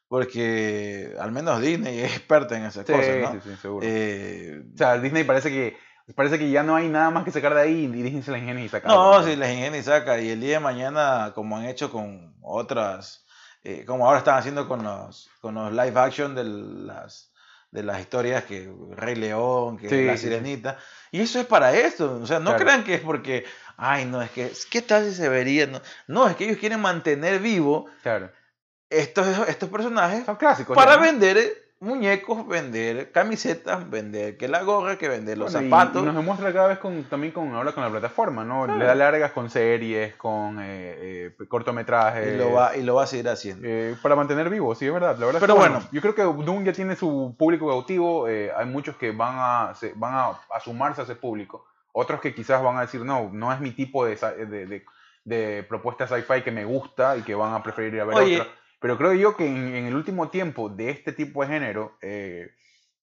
porque al menos Disney es experta en esas Sí, cosas, ¿no? sí, sí, seguro. Eh, o sea, Disney parece que, parece que ya no hay nada más que sacar de ahí y Disney se la ingenia y saca. no, si les ingenia y saca, y el día de mañana, como han hecho con otras, eh, como ahora están haciendo con los, con los live action de las, de las historias que Rey León, que Sí, La sí, sí. Sirenita, y eso es para esto, o sea, no Claro. crean que es porque, ay, no, es que, ¿qué tal si se vería? No, no es que ellos quieren mantener vivo Claro. estos, estos personajes Son clásicos. para ya, ¿no? vender muñecos, vender camisetas, vender que la gorra, que vender los Bueno, zapatos. Y, nos demuestra cada vez con, también con, ahora con la plataforma, ¿no? Claro. Le da largas con series, con eh, eh, cortometrajes. y, lo va, y lo va a seguir haciendo. eh, para mantener vivo, sí, es verdad. La verdad es Pero que, bueno. yo creo que Doom ya tiene su público cautivo. eh, hay muchos que van a, se- van a, a sumarse a ese público. Otros que quizás van a decir, no, no es mi tipo de, de, de, de propuesta sci-fi que me gusta y que van a preferir ir a ver Oye. otra. Pero creo yo que en, en el último tiempo de este tipo de género eh,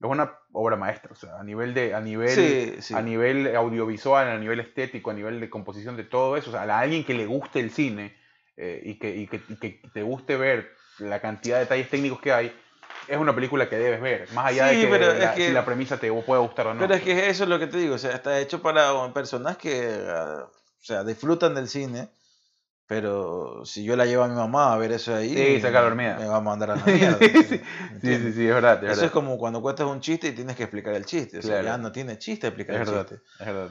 es una obra maestra. O sea, a nivel de, a nivel, Sí, sí. a nivel audiovisual, a nivel estético, a nivel de composición de todo eso. O sea, a alguien que le guste el cine eh, y, que, y, que, y que te guste ver la cantidad de detalles técnicos que hay, es una película que debes ver. Más allá Sí, de que, la, que- si la premisa te puede gustar o no. Pero es que eso es lo que te digo, o sea, está hecho para personas que, ah, o sea, disfrutan del cine, pero si yo la llevo a mi mamá a ver eso ahí, Sí, saca dormida. me va a mandar a la mierda. sí, sí, sí, es verdad. Es Eso verdad. es como cuando cuentas un chiste y tienes que explicar el chiste, o sea, Claro. ya no tiene chiste explicar Es el verdad, chiste. es verdad.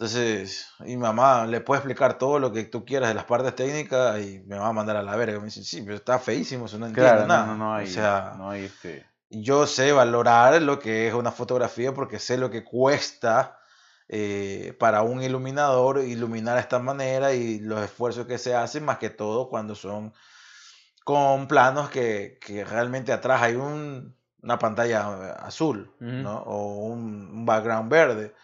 Entonces, mi mamá le puede explicar todo lo que tú quieras de las partes técnicas y me va a mandar a la verga. Me dice, sí, pero está feísimo, eso no entiendo Claro, nada. no, no, no hay, o sea, no hay este... yo sé valorar lo que es una fotografía porque sé lo que cuesta eh, para un iluminador iluminar de esta manera y los esfuerzos que se hacen, más que todo cuando son con planos que, que realmente atrás hay un, una pantalla azul. O un, un background verde.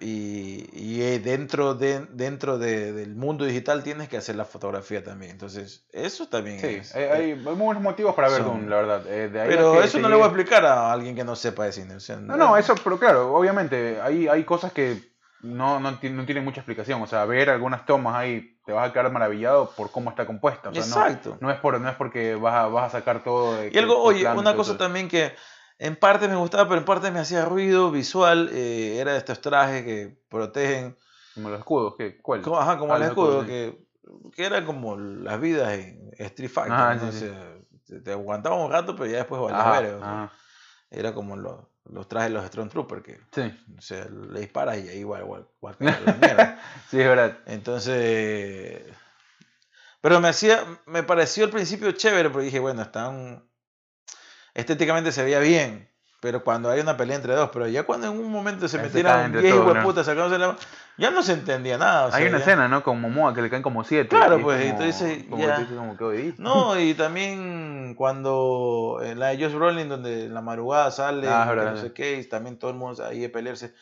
Y, y, eh, dentro, de, dentro de- del mundo digital tienes que hacer la fotografía también. Entonces, eso también Sí, es. hay, hay, hay muy buenos motivos para ver Son- Doom, la verdad. Eh, de ahí Pero eso no le voy a explicar a alguien que no sepa de cine. o sea, No, no, eso, pero claro, obviamente, hay, hay cosas que no, no, no tienen mucha explicación. O sea, ver algunas tomas ahí te vas a quedar maravillado por cómo está compuesta. O sea, no- Exacto. No, es por, no es porque vas a, vas a sacar todo. de Y algo, oye, una cosa también que en parte me gustaba, pero en parte me hacía ruido visual, eh, era de estos trajes que protegen, Como los escudos, ¿qué? ¿Cuál? como, ajá, como Ah, el los escudo, escudos, que, que era como las vidas en Street Fighter. Ah, ¿no? sí, sí. te, te aguantaba un rato, pero ya después valía verga, o sea. Era como los, los trajes de los Stormtroopers, que Sí, o sea, le disparas y ahí igual, igual, igual la mierda. sí, es verdad. Entonces, pero me hacía, me pareció al principio chévere porque dije, bueno, están, estéticamente se veía bien, pero cuando hay una pelea entre dos, pero ya cuando en un momento se metieron caen entre 10 todos, ¿no? hueputas sacándose la ya no se entendía nada. o Hay sea, una ya- escena, ¿no? Con Momoa que le caen como siete. Claro, pues, entonces como ya- como que, No, y también cuando en la de Josh Brolin, donde en la madrugada sale, Ah, que no sé qué, y también todo el mundo ahí de pelearse,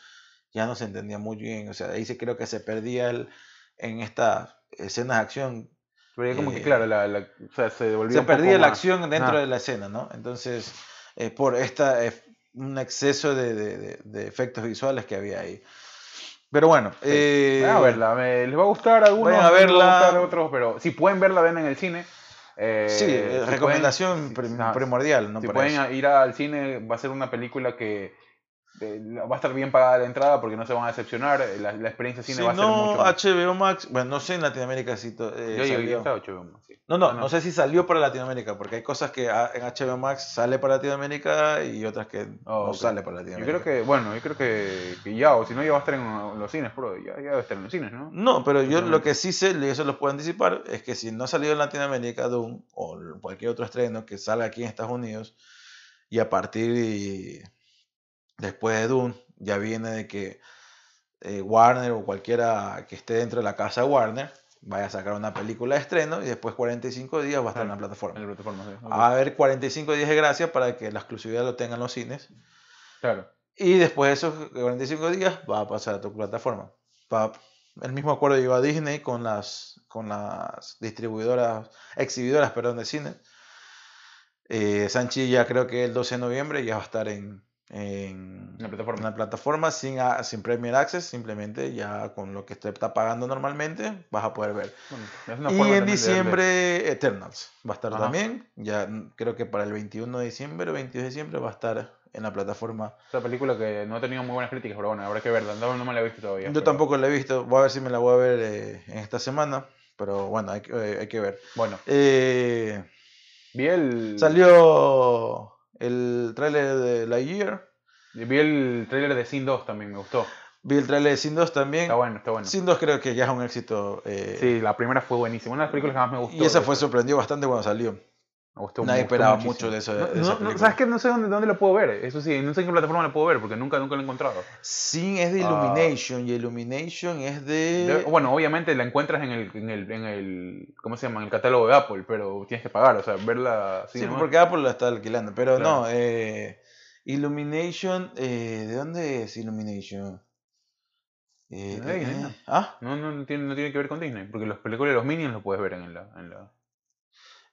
ya no se entendía muy bien. O sea, ahí se creo que se perdía el, en estas escenas de acción. Pero ya como que, Eh, claro, la, la- o sea, se volvió Se un poco perdía la más- acción dentro Ah. de la escena, ¿no? Entonces, eh, por esta, eh, un exceso de, de- de- de efectos visuales que había ahí. Pero bueno, eh, Vayan a verla, me- les va a gustar a algunos, a les va verla. gustar a otros, pero si pueden verla, ven en el cine. Eh, sí, eh, si recomendación pueden- prim- ah, primordial, ¿no? si pueden eso. ir al cine, va a ser una película que eh, va a estar bien pagada la entrada porque no se van a decepcionar. eh, La, la experiencia cine Si va a ser mucho. HBO Max, bueno, no sé en Latinoamérica si eh, Yo llegué hasta HBO Max, sí. No, no, Ah, no sé si salió para Latinoamérica, porque hay cosas que ah, en HBO Max sale para Latinoamérica y otras que Oh, no sale para Yo Latinoamérica. creo que, bueno, yo creo que, que ya, o si no, ya va a estar en los cines, bro. Ya, ya debe estar en los cines, ¿no? No, pero yo lo que sí sé, y eso lo puedo anticipar, es que si no ha salido en Latinoamérica Doom o cualquier otro estreno que salga aquí en Estados Unidos, y a partir de después de Doom, ya viene de que eh, Warner o cualquiera que esté dentro de la casa Warner vaya a sacar una película de estreno y después 45 días va a estar en la En plataforma. la plataforma, sí. Va a haber 45 días de gracia para que la exclusividad lo tengan los cines. Claro. Y después de esos 45 días va a pasar a tu plataforma. Va- el mismo acuerdo lleva Disney con las, con las distribuidoras, exhibidoras, perdón, de cine. Eh, Sanchi ya creo que el 12 de noviembre ya va a estar en, en, la plataforma. en la plataforma sin, a- sin Premier Access, simplemente ya con lo que usted está pagando normalmente vas a poder ver. Bueno, Y en diciembre Eternals va a estar Ajá. también, ya creo que para el 21 de diciembre o 22 de diciembre va a estar en la plataforma Esa película que no ha tenido muy buenas críticas, pero bueno, habrá que verla. No, no me la he visto todavía. Yo pero- tampoco la he visto, voy a ver si me la voy a ver eh, en esta semana, pero bueno, hay que, eh, hay que ver. Bueno, Eh, vi el. salió el tráiler de Lightyear, Vi el trailer de Sin 2 también, me gustó. vi el tráiler de Sin 2 también. Está bueno, está bueno. Sin 2 creo que ya es un éxito. eh, Sí, la primera fue buenísima. Una de las películas que más me gustó. y esa fue sorprendió bastante cuando salió. Me gustó Nadie me gustó esperaba muchísimo. mucho de eso- de No, no, no. ¿Sabes qué? No sé dónde, dónde la puedo ver. Eso sí, no sé en qué plataforma la puedo ver porque nunca, nunca la he encontrado. Sin es de Ah. Illumination y Illumination es de... De- bueno, obviamente la encuentras en el, en el, en el, ¿cómo se llama? En el catálogo de Apple, pero tienes que pagar, o sea, verla Sí, nomás. porque Apple la está alquilando, pero Claro. no, eh, Illumination, eh, ¿de dónde es Illumination? Eh, De Disney, eh, ¿no? ¿Ah? No, no, no tiene, no tiene que ver con Disney, porque las películas de los Minions los puedes ver en la... En la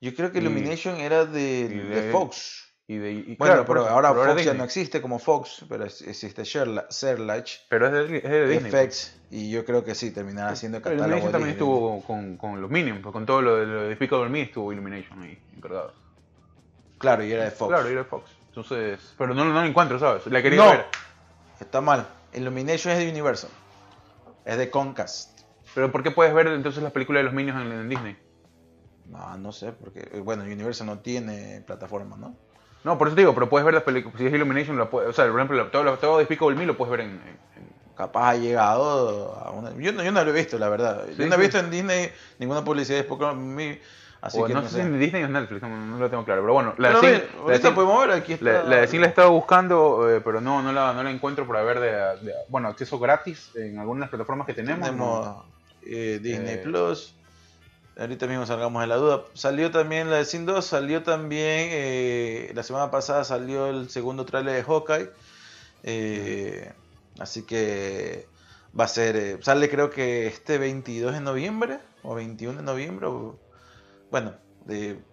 Yo creo que Y- Illumination era de, y de de- Fox. y de, y- Bueno, claro, pero eso, ahora pero Fox ya no existe como Fox, pero existe Searchlight, Pero es de, es de Disney. pues. FX, y yo creo que sí, terminará siendo Pero catálogo Illumination también estuvo con, con los Minions, pues, con todo lo de, lo de Despicable Me estuvo Illumination ahí encargado. Claro, y era de Fox. Claro, y era de Fox. Entonces, pero no, no la encuentro, ¿sabes? La quería No. ver. Está mal. Illumination es de Universal. Es de Comcast. Pero ¿por qué puedes ver entonces las películas de los Minions en, en Disney? No, no sé, porque, eh, bueno, Universal no tiene plataforma, ¿no? No, por eso te digo, pero puedes ver las películas. Si es Illumination, la o sea, por ejemplo, todo, lo- todo Despicable Me lo puedes ver en. Capaz ha llegado a una... Yo no, yo no lo he visto, la verdad. Sí, yo no he sí. visto en Disney ninguna publicidad de Pokémon Me, así o que no, no, sé si en Disney o en Netflix, no, no lo tengo claro. Pero bueno, la Pero de ve, Sin- la de podemos ver, aquí está. La, la de Sin la he estado buscando, eh, pero no, no, la, no la encuentro para ver de, de- bueno, acceso gratis en algunas plataformas que tenemos. Tenemos ¿no? eh, Disney Eh, Plus. Ahorita mismo salgamos de la duda. Salió también la de Sin 2, salió también, eh, la semana pasada salió el segundo tráiler de Hawkeye. Eh, así que va a ser, eh, sale creo que este 22 de noviembre o 21 de noviembre. o- bueno,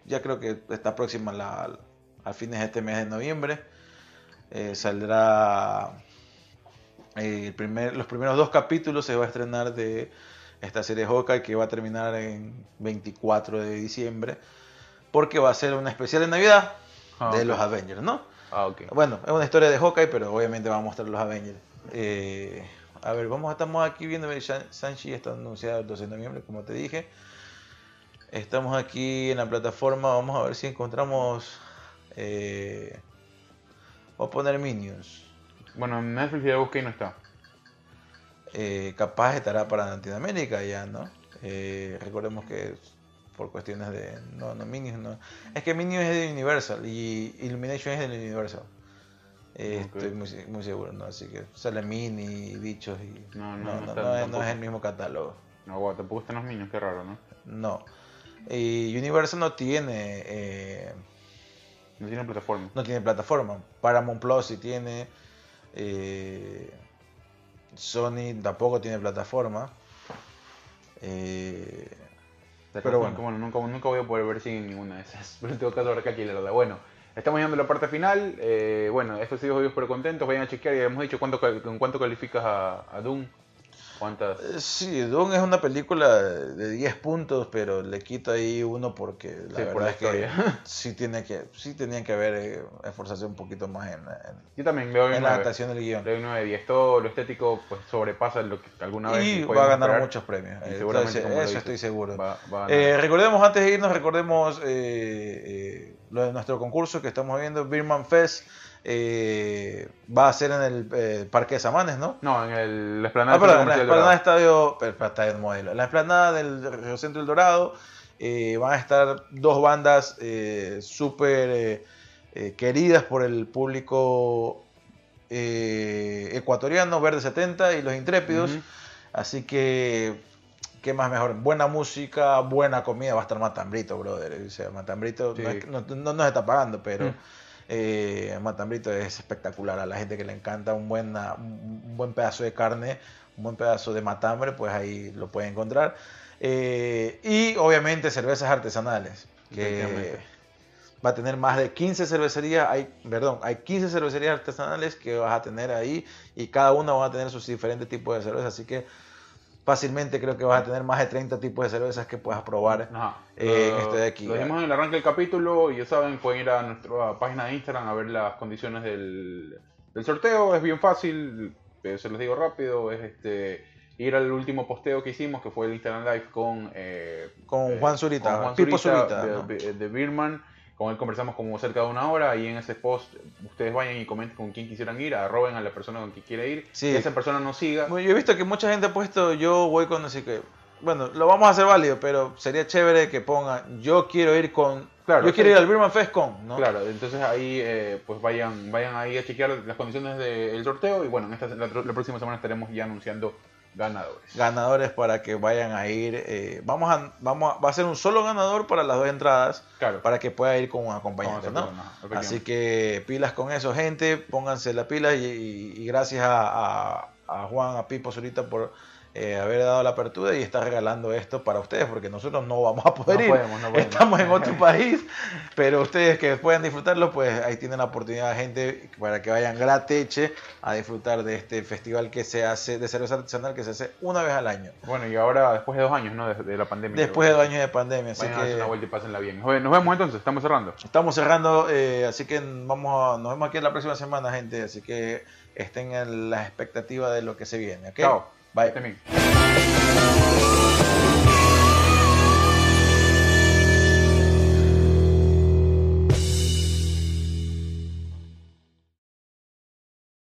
ya creo que está próxima la, a fines de este mes de noviembre. Saldrá el primer, los primeros dos capítulos se va a estrenar de esta serie Hawkeye que va a terminar en 24 de diciembre porque va a ser una especial de Navidad Ah, de los Avengers, ¿no? Ah, ok. Bueno, es una historia de Hawkeye, pero obviamente va a mostrar los Avengers. Eh, a ver, vamos, estamos aquí viendo Shang-Chi está anunciado el 12 de noviembre, como te dije. Estamos aquí en la plataforma, vamos a ver si encontramos... Eh, voy a poner Minions. Bueno, en Netflix ya busqué y no está. Eh, capaz estará para Latinoamérica ya, ¿no? Eh, recordemos que por cuestiones de... No, no, Minions no. Es que Minions es de Universal y Illumination es de Universal. Eh. Estoy muy, muy seguro, ¿no? Así que sale Mini, bichos y... No, no, no, no es, no tampoco. es el mismo catálogo. No, guau, tampoco están los niños, qué raro, ¿no? No. Y Universal no tiene... eh, No tiene plataforma. No tiene plataforma. Paramount Plus sí tiene. eh, Sony tampoco tiene plataforma. Eh, Pero bueno, nunca, nunca voy a poder ver sin ninguna de esas. Pero en todo caso habrá que alquilarla. Bueno, estamos llegando a la parte final. Eh, bueno, estos sido videos pero contentos. Vayan a chequear. Ya hemos dicho cuánto, con cuánto calificas a, a Doom. ¿Cuántas? eh, sí, Doom es una película de 10 puntos, pero le quito ahí uno porque la Sí, verdad por la es que sí, tiene que sí tenían que haber eh, esforzarse un poquito más en, en- Yo también doy en la 9. adaptación del guion. Le doy un 9 de 10. Todo lo estético pues sobrepasa lo que alguna vez Y va a ganar esperar. muchos premios. Y entonces, eso estoy seguro. Va, va. Eh, recordemos, antes de irnos, recordemos eh, eh, lo de nuestro concurso que estamos viendo, Birman Fest. Eh, va a ser en el eh, Parque de Samanes, ¿no? no, en el la esplanada Ah, perdón, en la esplanada estadio, estadio modelo. En la esplanada del Río Centro del Dorado eh, van a estar dos bandas eh, súper queridas por el público eh, ecuatoriano, Verde 70 y Los Intrépidos. Así que, ¿qué más mejor? Buena música, buena comida. Va a estar Matambrito, brother. O sea, Matambrito Sí. no- no nos está pagando, pero Mm. Eh, Matambrito es espectacular. A la gente que le encanta un, buena, un un buen pedazo de carne, un buen pedazo de matambre, pues ahí lo puede encontrar. Eh, y obviamente cervezas artesanales, que va a tener más de 15 cervecerías, hay, perdón, hay 15 cervecerías artesanales que vas a tener ahí y cada una va a tener sus diferentes tipos de cervezas, así que fácilmente creo que vas a tener más de 30 tipos de cervezas que puedas probar. Eh, Lo- este de aquí, Lo dijimos en el arranque del capítulo y ya saben, pueden ir a nuestra página de Instagram a ver las condiciones del, del sorteo. Es bien fácil, eh, se los digo rápido. Es este ir al último posteo que hicimos, que fue el Instagram Live con, eh, Con eh, Juan Zurita, con Juan Pipo Zurita, Zurita, de, ¿no? de- de Birman. Con él conversamos como cerca de una hora y en ese post ustedes vayan y comenten con quién quisieran ir, arroben a la persona con quien quiere ir, Sí. que esa persona nos siga. Bueno, Yo he visto que mucha gente ha puesto yo voy con así que bueno, lo vamos a hacer válido, pero sería chévere que pongan yo quiero ir con Claro, yo quiero ir al Birman Fest con, ¿no? Claro, entonces ahí eh, pues vayan vayan ahí a chequear las condiciones del sorteo y bueno, en esta, la, la próxima semana estaremos ya anunciando ganadores. Ganadores para que vayan a ir. eh, vamos a vamos a, va a ser un solo ganador para las dos entradas Claro. para que pueda ir con un acompañante, ¿no? Así que pilas con eso, gente, pónganse la pila y, y- y gracias a, a- a Juan, a Pipo Zurita por eh, haber dado la apertura y estar regalando esto para ustedes, porque nosotros no vamos a poder No ir. podemos, no podemos. Estamos en otro país, pero ustedes que puedan disfrutarlo, pues ahí tienen la oportunidad, gente, para que vayan grateche a disfrutar de este festival que se hace, de cerveza artesanal, que se hace una vez al año. Bueno, y ahora después de dos años, ¿no? De, de la pandemia. Después de dos años de pandemia, así Vayan a darse que una vuelta y pásenla bien. Joder, Nos vemos entonces, estamos cerrando. estamos cerrando, eh, así que vamos a- nos vemos aquí la próxima semana, gente, así que estén en la expectativa de lo que se viene, ¿ok? Chao. Bye. Estén bien.